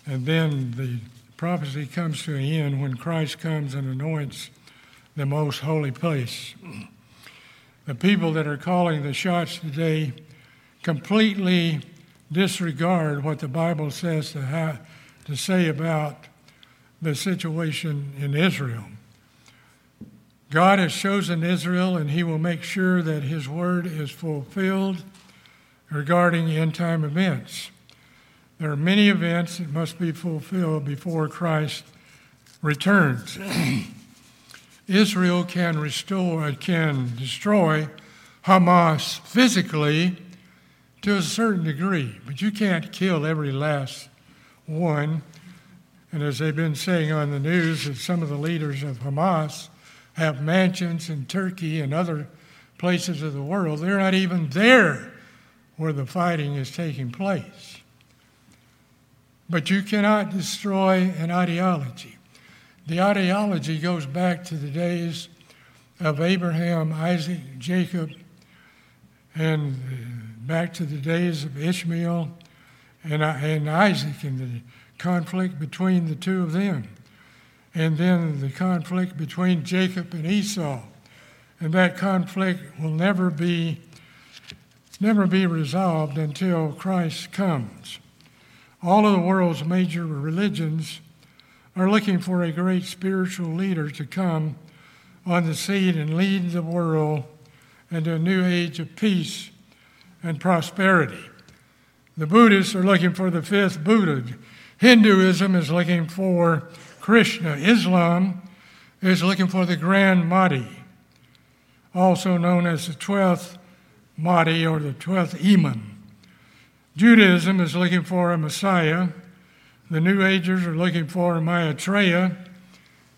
And then the prophecy comes to an end when Christ comes and anoints the most holy place. The people that are calling the shots today completely disregard what the Bible says to, have, to say about the situation in Israel. God has chosen Israel, and He will make sure that His word is fulfilled regarding end time events. There are many events that must be fulfilled before Christ returns. Israel can restore, can destroy Hamas physically to a certain degree, but you can't kill every last one. And as they've been saying on the news, that some of the leaders of Hamas have mansions in Turkey and other places of the world. They're not even there where the fighting is taking place. But you cannot destroy an ideology. The ideology goes back to the days of Abraham, Isaac, Jacob, and back to the days of Ishmael and, and Isaac and the conflict between the two of them. And then the conflict between Jacob and Esau. And that conflict will never be never be resolved until Christ comes. All of the world's major religions are looking for a great spiritual leader to come on the scene and lead the world into a new age of peace and prosperity. The Buddhists are looking for the fifth Buddha. Hinduism is looking for Krishna. Islam is looking for the Grand Mahdi, also known as the 12th Mahdi or the 12th Imam. Judaism is looking for a Messiah. The New Agers are looking for Maitreya.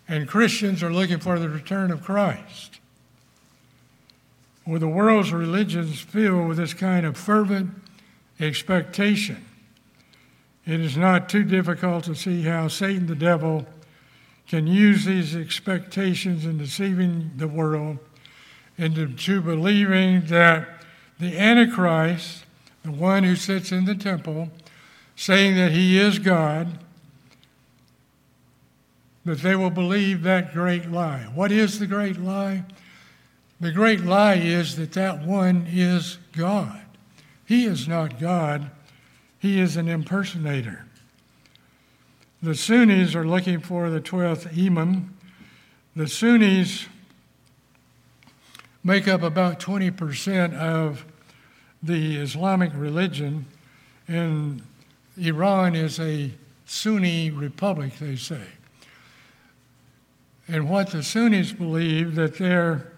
And Christians are looking for the return of Christ. Well, the world's religions filled with this kind of fervent expectation. It is not too difficult to see how Satan the devil can use these expectations in deceiving the world into believing that the Antichrist, the one who sits in the temple, saying that he is God, that they will believe that great lie. What is the great lie? The great lie is that that one is God. He is not God, he is an impersonator. The Sunnis are looking for the 12th Imam. The Sunnis make up about 20% of the Islamic religion, and Iran is a Sunni republic, they say. And what the Sunnis believe that they're,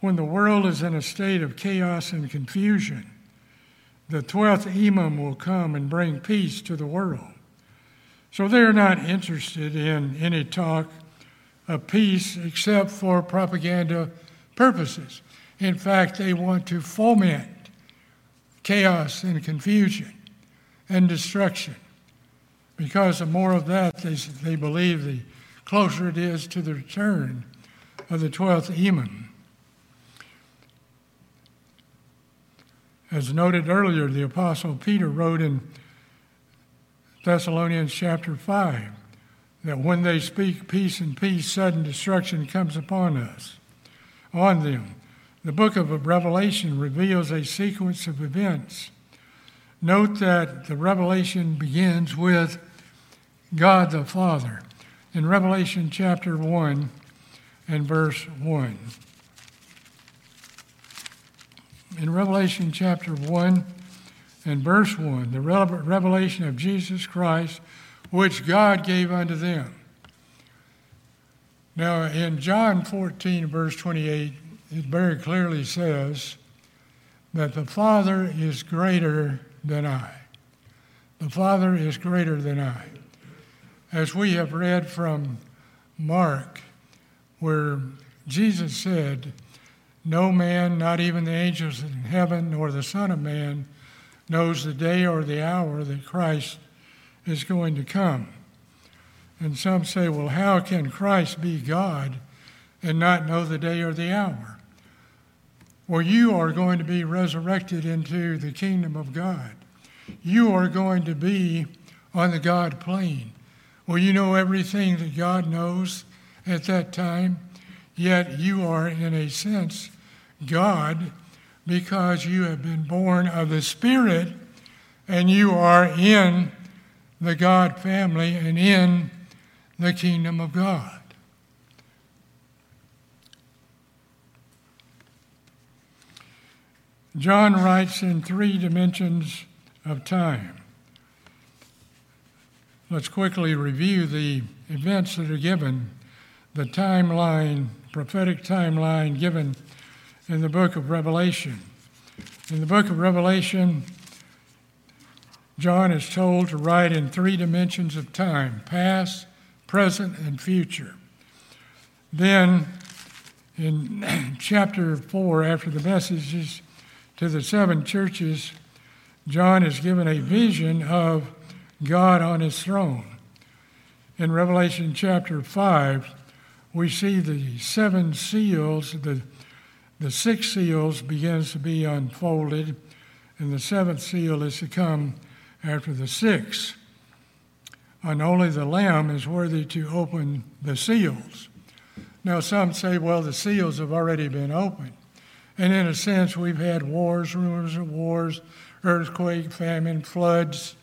when the world is in a state of chaos and confusion, the 12th Imam will come and bring peace to the world. So they're not interested in any talk of peace except for propaganda purposes. In fact, they want to foment chaos and confusion and destruction. Because the more of that they, they believe, the closer it is to the return of the 12th Imam. As noted earlier, the Apostle Peter wrote in Thessalonians chapter 5 that when they speak peace and peace, sudden destruction comes upon us, on them. The book of Revelation reveals a sequence of events. Note that the revelation begins with God the Father in Revelation chapter 1 and verse 1. In Revelation chapter 1 and verse 1, the revelation of Jesus Christ, which God gave unto them. Now, in John 14, verse 28, it very clearly says that the Father is greater than I. The Father is greater than I. As we have read from Mark, where Jesus said, No man, not even the angels in heaven, nor the Son of Man, knows the day or the hour that Christ is going to come. And some say, Well, how can Christ be God and not know the day or the hour? Well, you are going to be resurrected into the kingdom of God. You are going to be on the God plane Well, you know everything that God knows at that time, yet you are, in a sense, God because you have been born of the Spirit and you are in the God family and in the kingdom of God. John writes in three dimensions of time. Let's quickly review the events that are given, the timeline, prophetic timeline given in the book of Revelation. In the book of Revelation, John is told to write in three dimensions of time past, present, and future. Then, in chapter 4, after the messages to the seven churches, John is given a vision of God on his throne. In Revelation chapter 5, we see the seven seals, the, the six seals begins to be unfolded, and the seventh seal is to come after the six. And only the Lamb is worthy to open the seals. Now, some say, well, the seals have already been opened. And in a sense, we've had wars, rumors of wars, earthquake, famine, floods.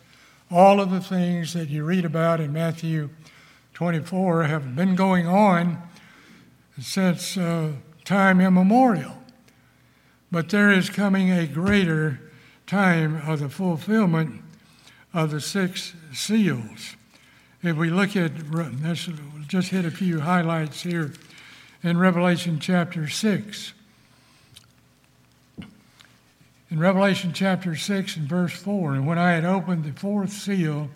All of the things that you read about in Matthew 24 have been going on since uh, time immemorial. But there is coming a greater time of the fulfillment of the six seals. If we look at, let's just hit a few highlights here in Revelation chapter 6. In Revelation chapter 6 and verse 4, and when I had opened the fourth seal,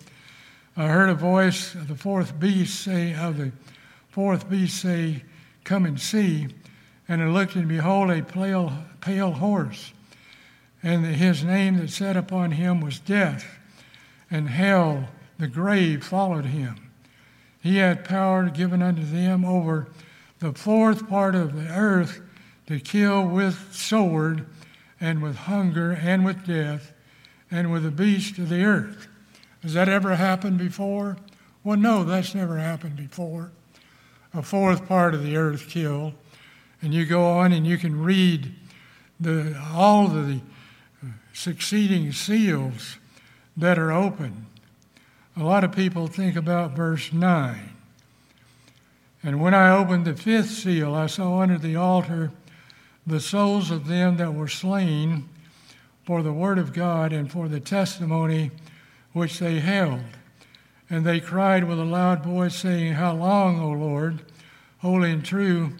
I heard a voice of the fourth beast say, of the fourth beast say, Come and see. And I looked, and behold, a pale, pale horse. And his name that sat upon him was Death and hell, the grave, followed him. He had power given unto them over the fourth part of the earth to kill with sword and with hunger and with death and with the beast of the earth. Has that ever happened before? Well, no, that's never happened before. A fourth part of the earth killed. And you go on and you can read the, all the succeeding seals that are open. A lot of people think about verse 9. And when I opened the fifth seal, I saw under the altar the souls of them that were slain for the word of God and for the testimony which they held. And they cried with a loud voice, saying, How long, O Lord, holy and true,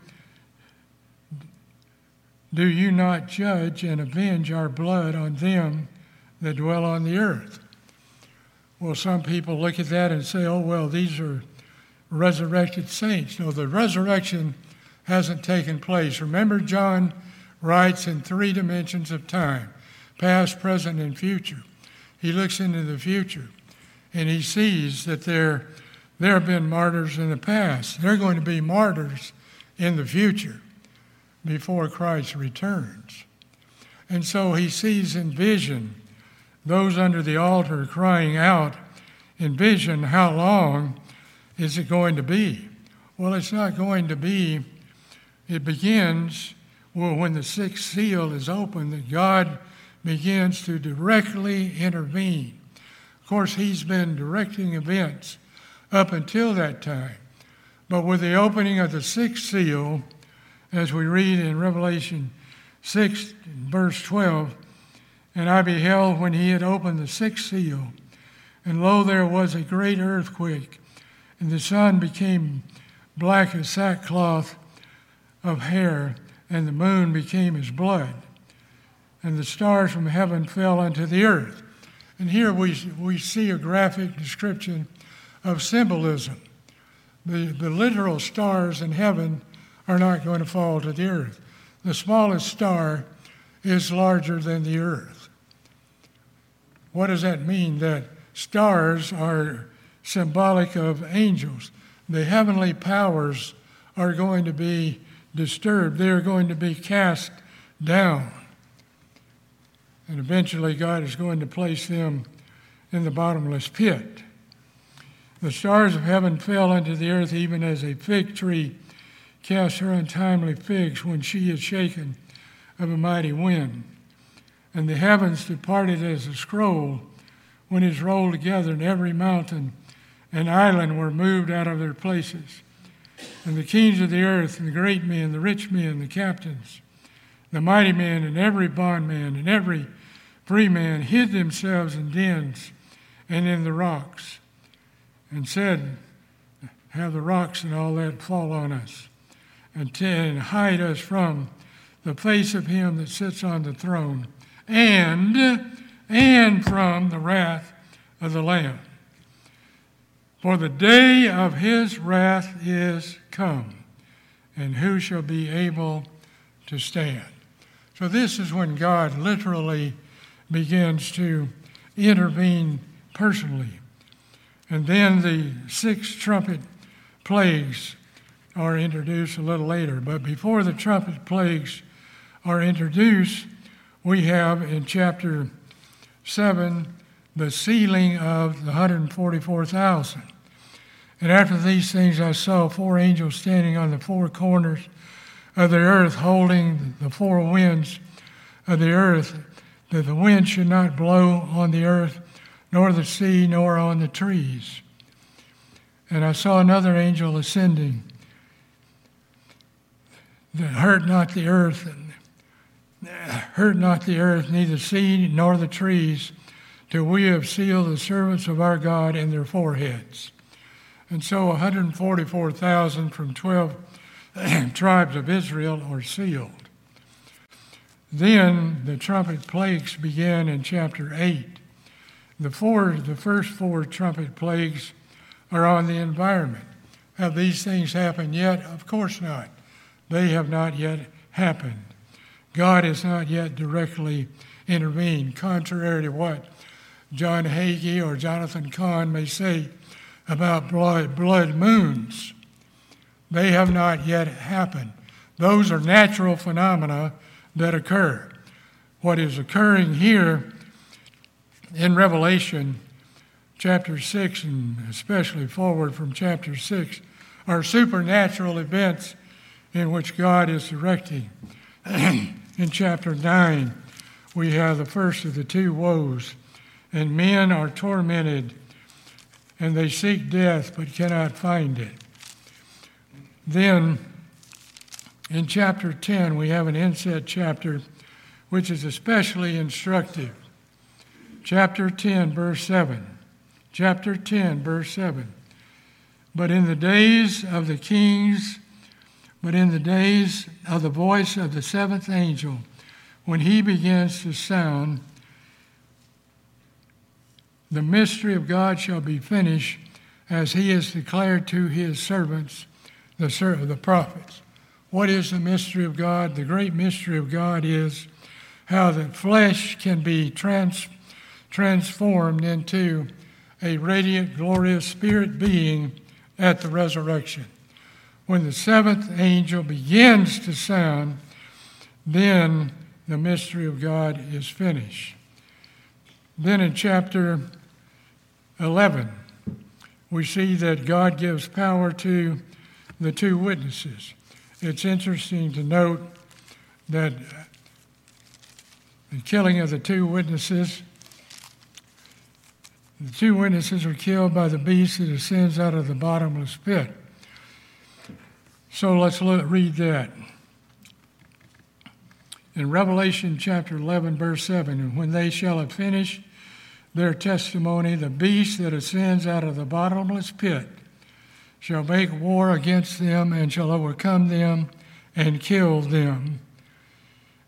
do you not judge and avenge our blood on them that dwell on the earth? Well, some people look at that and say, oh, well, these are resurrected saints. No, the resurrection hasn't taken place. Remember, John writes in three dimensions of time past, present, and future. He looks into the future and he sees that there, there have been martyrs in the past. They're going to be martyrs in the future before Christ returns. And so he sees in vision those under the altar crying out in vision, How long is it going to be? Well, it's not going to be. It begins well, when the sixth seal is open, that God begins to directly intervene. Of course, He's been directing events up until that time. But with the opening of the sixth seal, as we read in Revelation 6, verse 12, and I beheld when he had opened the sixth seal, and lo, there was a great earthquake, and the sun became black as sackcloth of hair, and the moon became as blood, and the stars from heaven fell unto the earth. And here we, we see a graphic description of symbolism. The, the literal stars in heaven are not going to fall to the earth. The smallest star is larger than the earth. What does that mean? That stars are symbolic of angels. The heavenly powers are going to be disturbed, they are going to be cast down. And eventually, God is going to place them in the bottomless pit. The stars of heaven fell unto the earth, even as a fig tree casts her untimely figs when she is shaken of a mighty wind. And the heavens departed as a scroll when it is rolled together, and every mountain and island were moved out of their places. And the kings of the earth, and the great men, the rich men, the captains, the mighty men, and every bondman, and every free man hid themselves in dens and in the rocks, and said, Have the rocks and all that fall on us, and, hide us from the face of him that sits on the throne, and and from the wrath of the Lamb. For the day of his wrath is come, and who shall be able to stand? So, this is when God literally begins to intervene personally. And then the six trumpet plagues are introduced a little later. But before the trumpet plagues are introduced, we have in chapter 7 the sealing of the 144,000. And after these things, I saw four angels standing on the four corners of the earth, holding the four winds of the earth, that the wind should not blow on the earth, nor the sea, nor on the trees. And I saw another angel ascending that hurt not the earth, and hurt not the earth, neither sea nor the trees, till we have sealed the servants of our God in their foreheads. And so 144,000 from 12 tribes of Israel are sealed. Then the trumpet plagues began in chapter 8. The, four, the first four trumpet plagues are on the environment. Have these things happened yet? Of course not. They have not yet happened. God has not yet directly intervened, contrary to what John Hagee or Jonathan Cahn may say about blood, blood moons. They have not yet happened. Those are natural phenomena that occur. What is occurring here in Revelation chapter 6, and especially forward from chapter 6, are supernatural events in which God is directing. in chapter 9, we have the first of the two woes, and men are tormented and they seek death but cannot find it. Then, in chapter 10, we have an inset chapter which is especially instructive. Chapter 10, verse 7. Chapter 10, verse 7. But in the days of the kings, but in the days of the voice of the seventh angel, when he begins to sound, the mystery of God shall be finished as he has declared to his servants, the, the prophets. What is the mystery of God? The great mystery of God is how the flesh can be trans, transformed into a radiant, glorious spirit being at the resurrection. When the seventh angel begins to sound, then the mystery of God is finished. Then in chapter 11, we see that God gives power to the two witnesses. It's interesting to note that the killing of the two witnesses, the two witnesses are killed by the beast that ascends out of the bottomless pit. So let's read that. In Revelation chapter 11, verse 7, and when they shall have finished their testimony, the beast that ascends out of the bottomless pit shall make war against them and shall overcome them and kill them.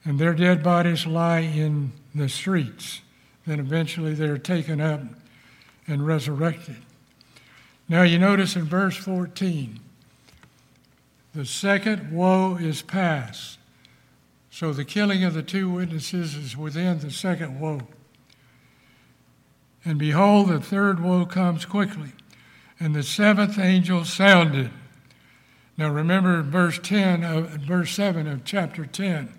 And their dead bodies lie in the streets. Then eventually they're taken up and resurrected. Now you notice in verse 14, the second woe is past. So the killing of the two witnesses is within the second woe. And behold, the third woe comes quickly. And the seventh angel sounded. Now remember verse 10 of verse 7 of chapter 10.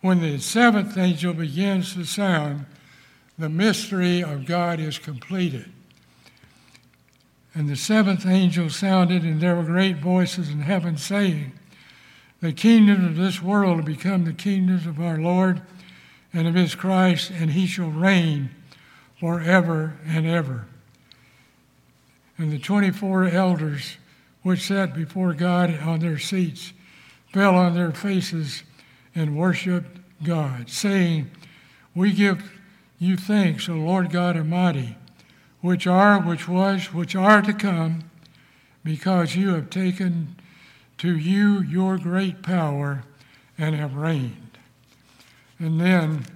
When the seventh angel begins to sound, the mystery of God is completed. And the seventh angel sounded, and there were great voices in heaven saying, The kingdom of this world will become the kingdoms of our Lord and of his Christ, and he shall reign forever and ever. And the 24 elders which sat before God on their seats fell on their faces and worshiped God, saying, We give you thanks, O Lord God Almighty, which are, which was, which are to come, because you have taken to you your great power and have reigned. And then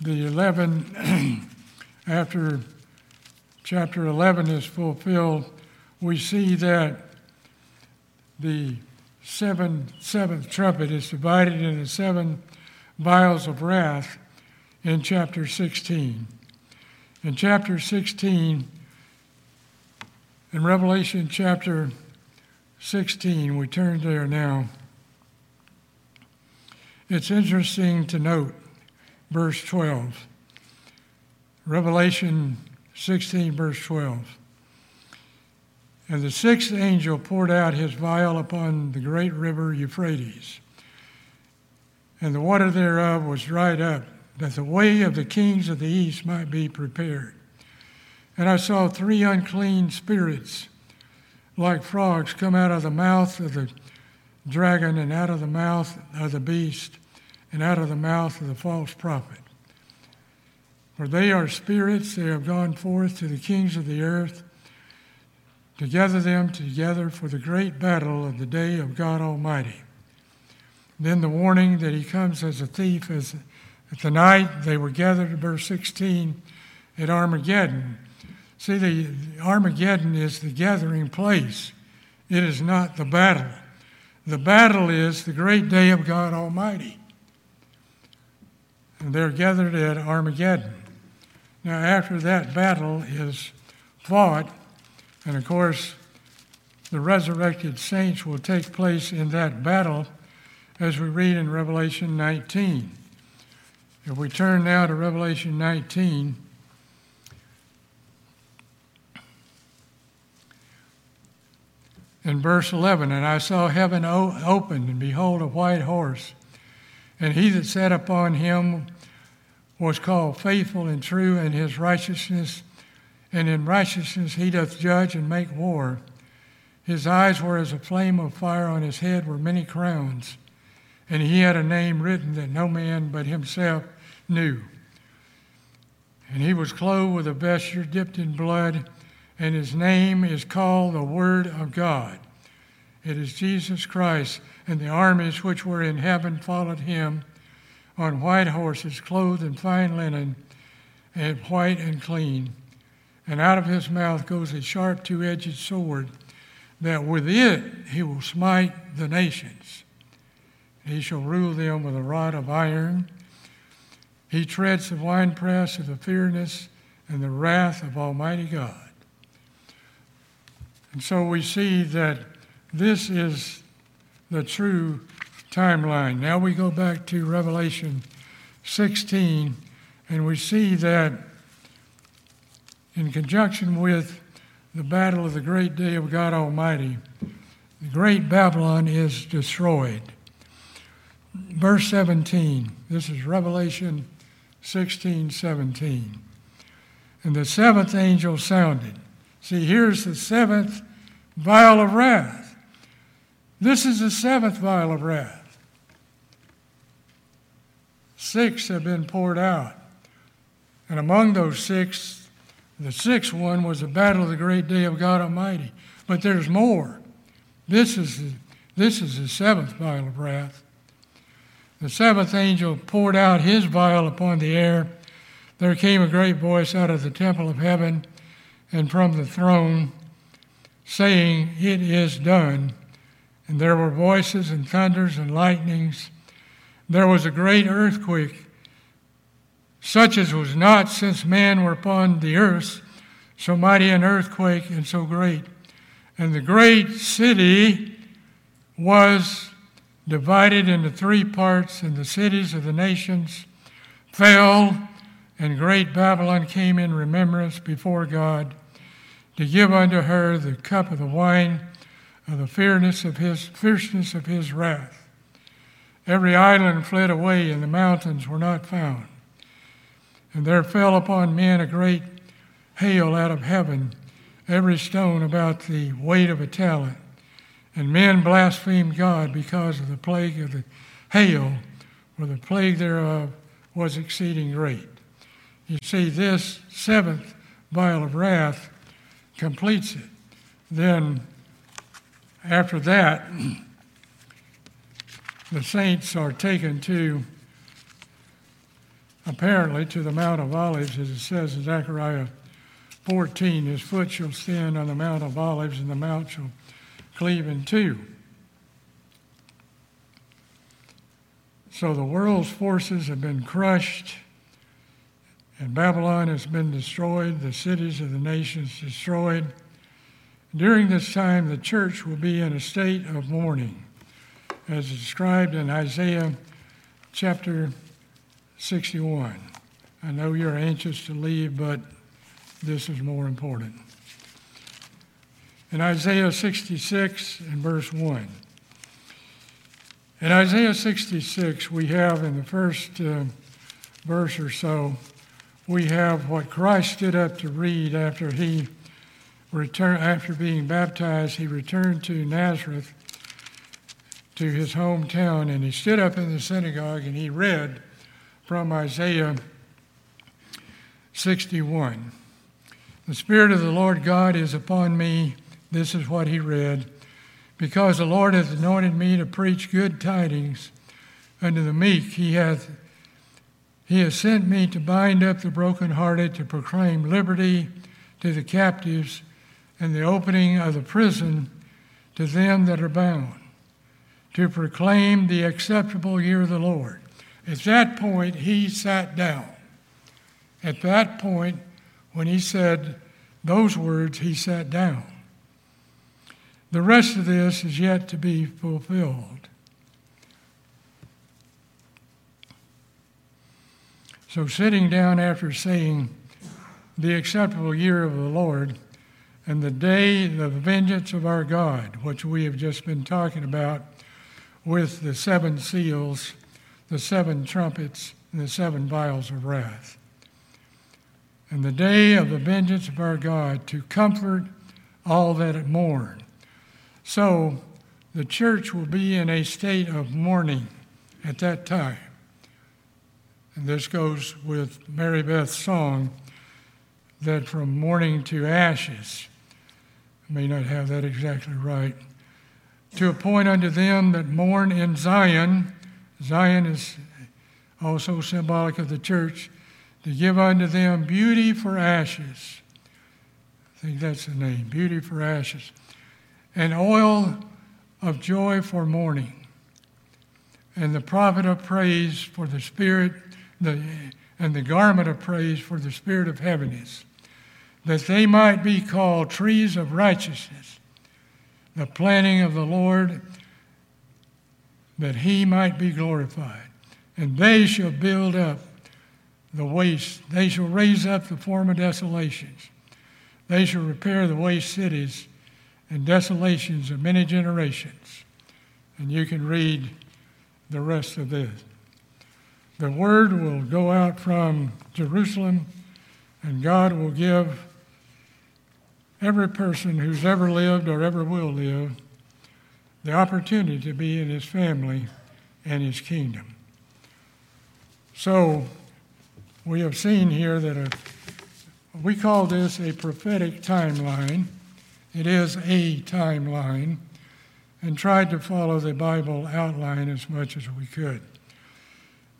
the 11, after chapter 11 is fulfilled, we see that the seven, seventh trumpet is divided into seven vials of wrath in chapter 16. In chapter 16, in Revelation chapter 16, we turn there now. It's interesting to note verse 12. Revelation 16, verse 12. And the sixth angel poured out his vial upon the great river Euphrates, and the water thereof was dried up, that the way of the kings of the east might be prepared. And I saw three unclean spirits, like frogs, come out of the mouth of the dragon, and out of the mouth of the beast, and out of the mouth of the false prophet. For they are spirits, they have gone forth to the kings of the earth to gather them together for the great battle of the day of God Almighty. Then the warning that he comes as a thief as at the night they were gathered, verse 16, at Armageddon. See, the Armageddon is the gathering place. It is not the battle. The battle is the great day of God Almighty. And they're gathered at Armageddon. Now, after that battle is fought, and of course, the resurrected saints will take place in that battle as we read in Revelation 19. If we turn now to Revelation 19, in verse 11, and I saw heaven opened, and behold, a white horse, and he that sat upon him was called faithful and true, and his righteousness and in righteousness he doth judge and make war. His eyes were as a flame of fire, on his head were many crowns, and he had a name written that no man but himself knew. And he was clothed with a vesture dipped in blood, and his name is called the Word of God. It is Jesus Christ, and the armies which were in heaven followed him on white horses, clothed in fine linen, and white and clean and out of his mouth goes a sharp two edged sword, that with it he will smite the nations. He shall rule them with a rod of iron. He treads the winepress of the fierceness and the wrath of Almighty God. And so we see that this is the true timeline. Now we go back to Revelation 16, and we see that in conjunction with the battle of the great day of God Almighty, the great Babylon is destroyed. Verse 17, this is Revelation 16 17. And the seventh angel sounded. See, here's the seventh vial of wrath. This is the seventh vial of wrath. Six have been poured out. And among those six, the sixth one was the battle of the great day of God Almighty. But there's more. This is the, this is the seventh vial of wrath. The seventh angel poured out his vial upon the air. There came a great voice out of the temple of heaven and from the throne, saying, It is done. And there were voices and thunders and lightnings. There was a great earthquake such as was not since man were upon the earth, so mighty an earthquake and so great. And the great city was divided into three parts, and the cities of the nations fell, and great Babylon came in remembrance before God. to give unto her the cup of the wine of the fierceness of his fierceness of his wrath. Every island fled away, and the mountains were not found. And there fell upon men a great hail out of heaven, every stone about the weight of a talent. And men blasphemed God because of the plague of the hail, for the plague thereof was exceeding great. You see, this seventh vial of wrath completes it. Then, after that, the saints are taken to, apparently, to the Mount of Olives, as it says in Zechariah 14 His foot shall stand on the Mount of Olives, and the mount shall cleave in two. So the world's forces have been crushed, and Babylon has been destroyed, the cities of the nations destroyed. During this time, the church will be in a state of mourning, as described in Isaiah chapter 61. I know you're anxious to leave, but this is more important. In Isaiah 66 and verse 1. In Isaiah 66, we have in the first uh, verse or so, we have what Christ stood up to read after he returned, after being baptized, he returned to Nazareth, to his hometown, and he stood up in the synagogue and he read from Isaiah 61. The Spirit of the Lord God is upon me. This is what he read because the Lord hath anointed me to preach good tidings unto the meek. He hath he has sent me to bind up the brokenhearted, to proclaim liberty to the captives, and the opening of the prison to them that are bound, to proclaim the acceptable year of the Lord. At that point, he sat down. At that point, when he said those words, he sat down. The rest of this is yet to be fulfilled. So, sitting down after saying, The acceptable year of the Lord, and the day the vengeance of our God, which we have just been talking about with the seven seals, the seven trumpets, and the seven vials of wrath. And the day of the vengeance of our God to comfort all that mourn so the church will be in a state of mourning at that time. And this goes with Mary Beth's song that from mourning to ashes, I may not have that exactly right, to appoint unto them that mourn in Zion, Zion is also symbolic of the church, to give unto them beauty for ashes. I think that's the name, beauty for ashes and oil of joy for mourning, and the prophet of praise for the spirit, the, and the garment of praise for the spirit of heaviness, that they might be called trees of righteousness, the planting of the Lord, that he might be glorified. And they shall build up the waste, they shall raise up the former desolations, they shall repair the waste cities and desolations of many generations. And you can read the rest of this. The word will go out from Jerusalem, and God will give every person who's ever lived or ever will live the opportunity to be in his family and his kingdom. So, we have seen here that a, we call this a prophetic timeline. It is a timeline, and tried to follow the Bible outline as much as we could.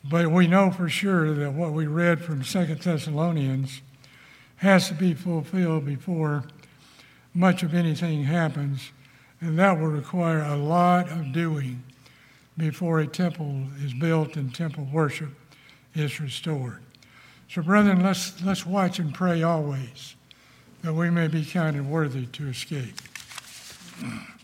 But we know for sure that what we read from Second Thessalonians has to be fulfilled before much of anything happens, and that will require a lot of doing before a temple is built and temple worship is restored. So, brethren, let's, let's watch and pray always that we may be counted worthy to escape.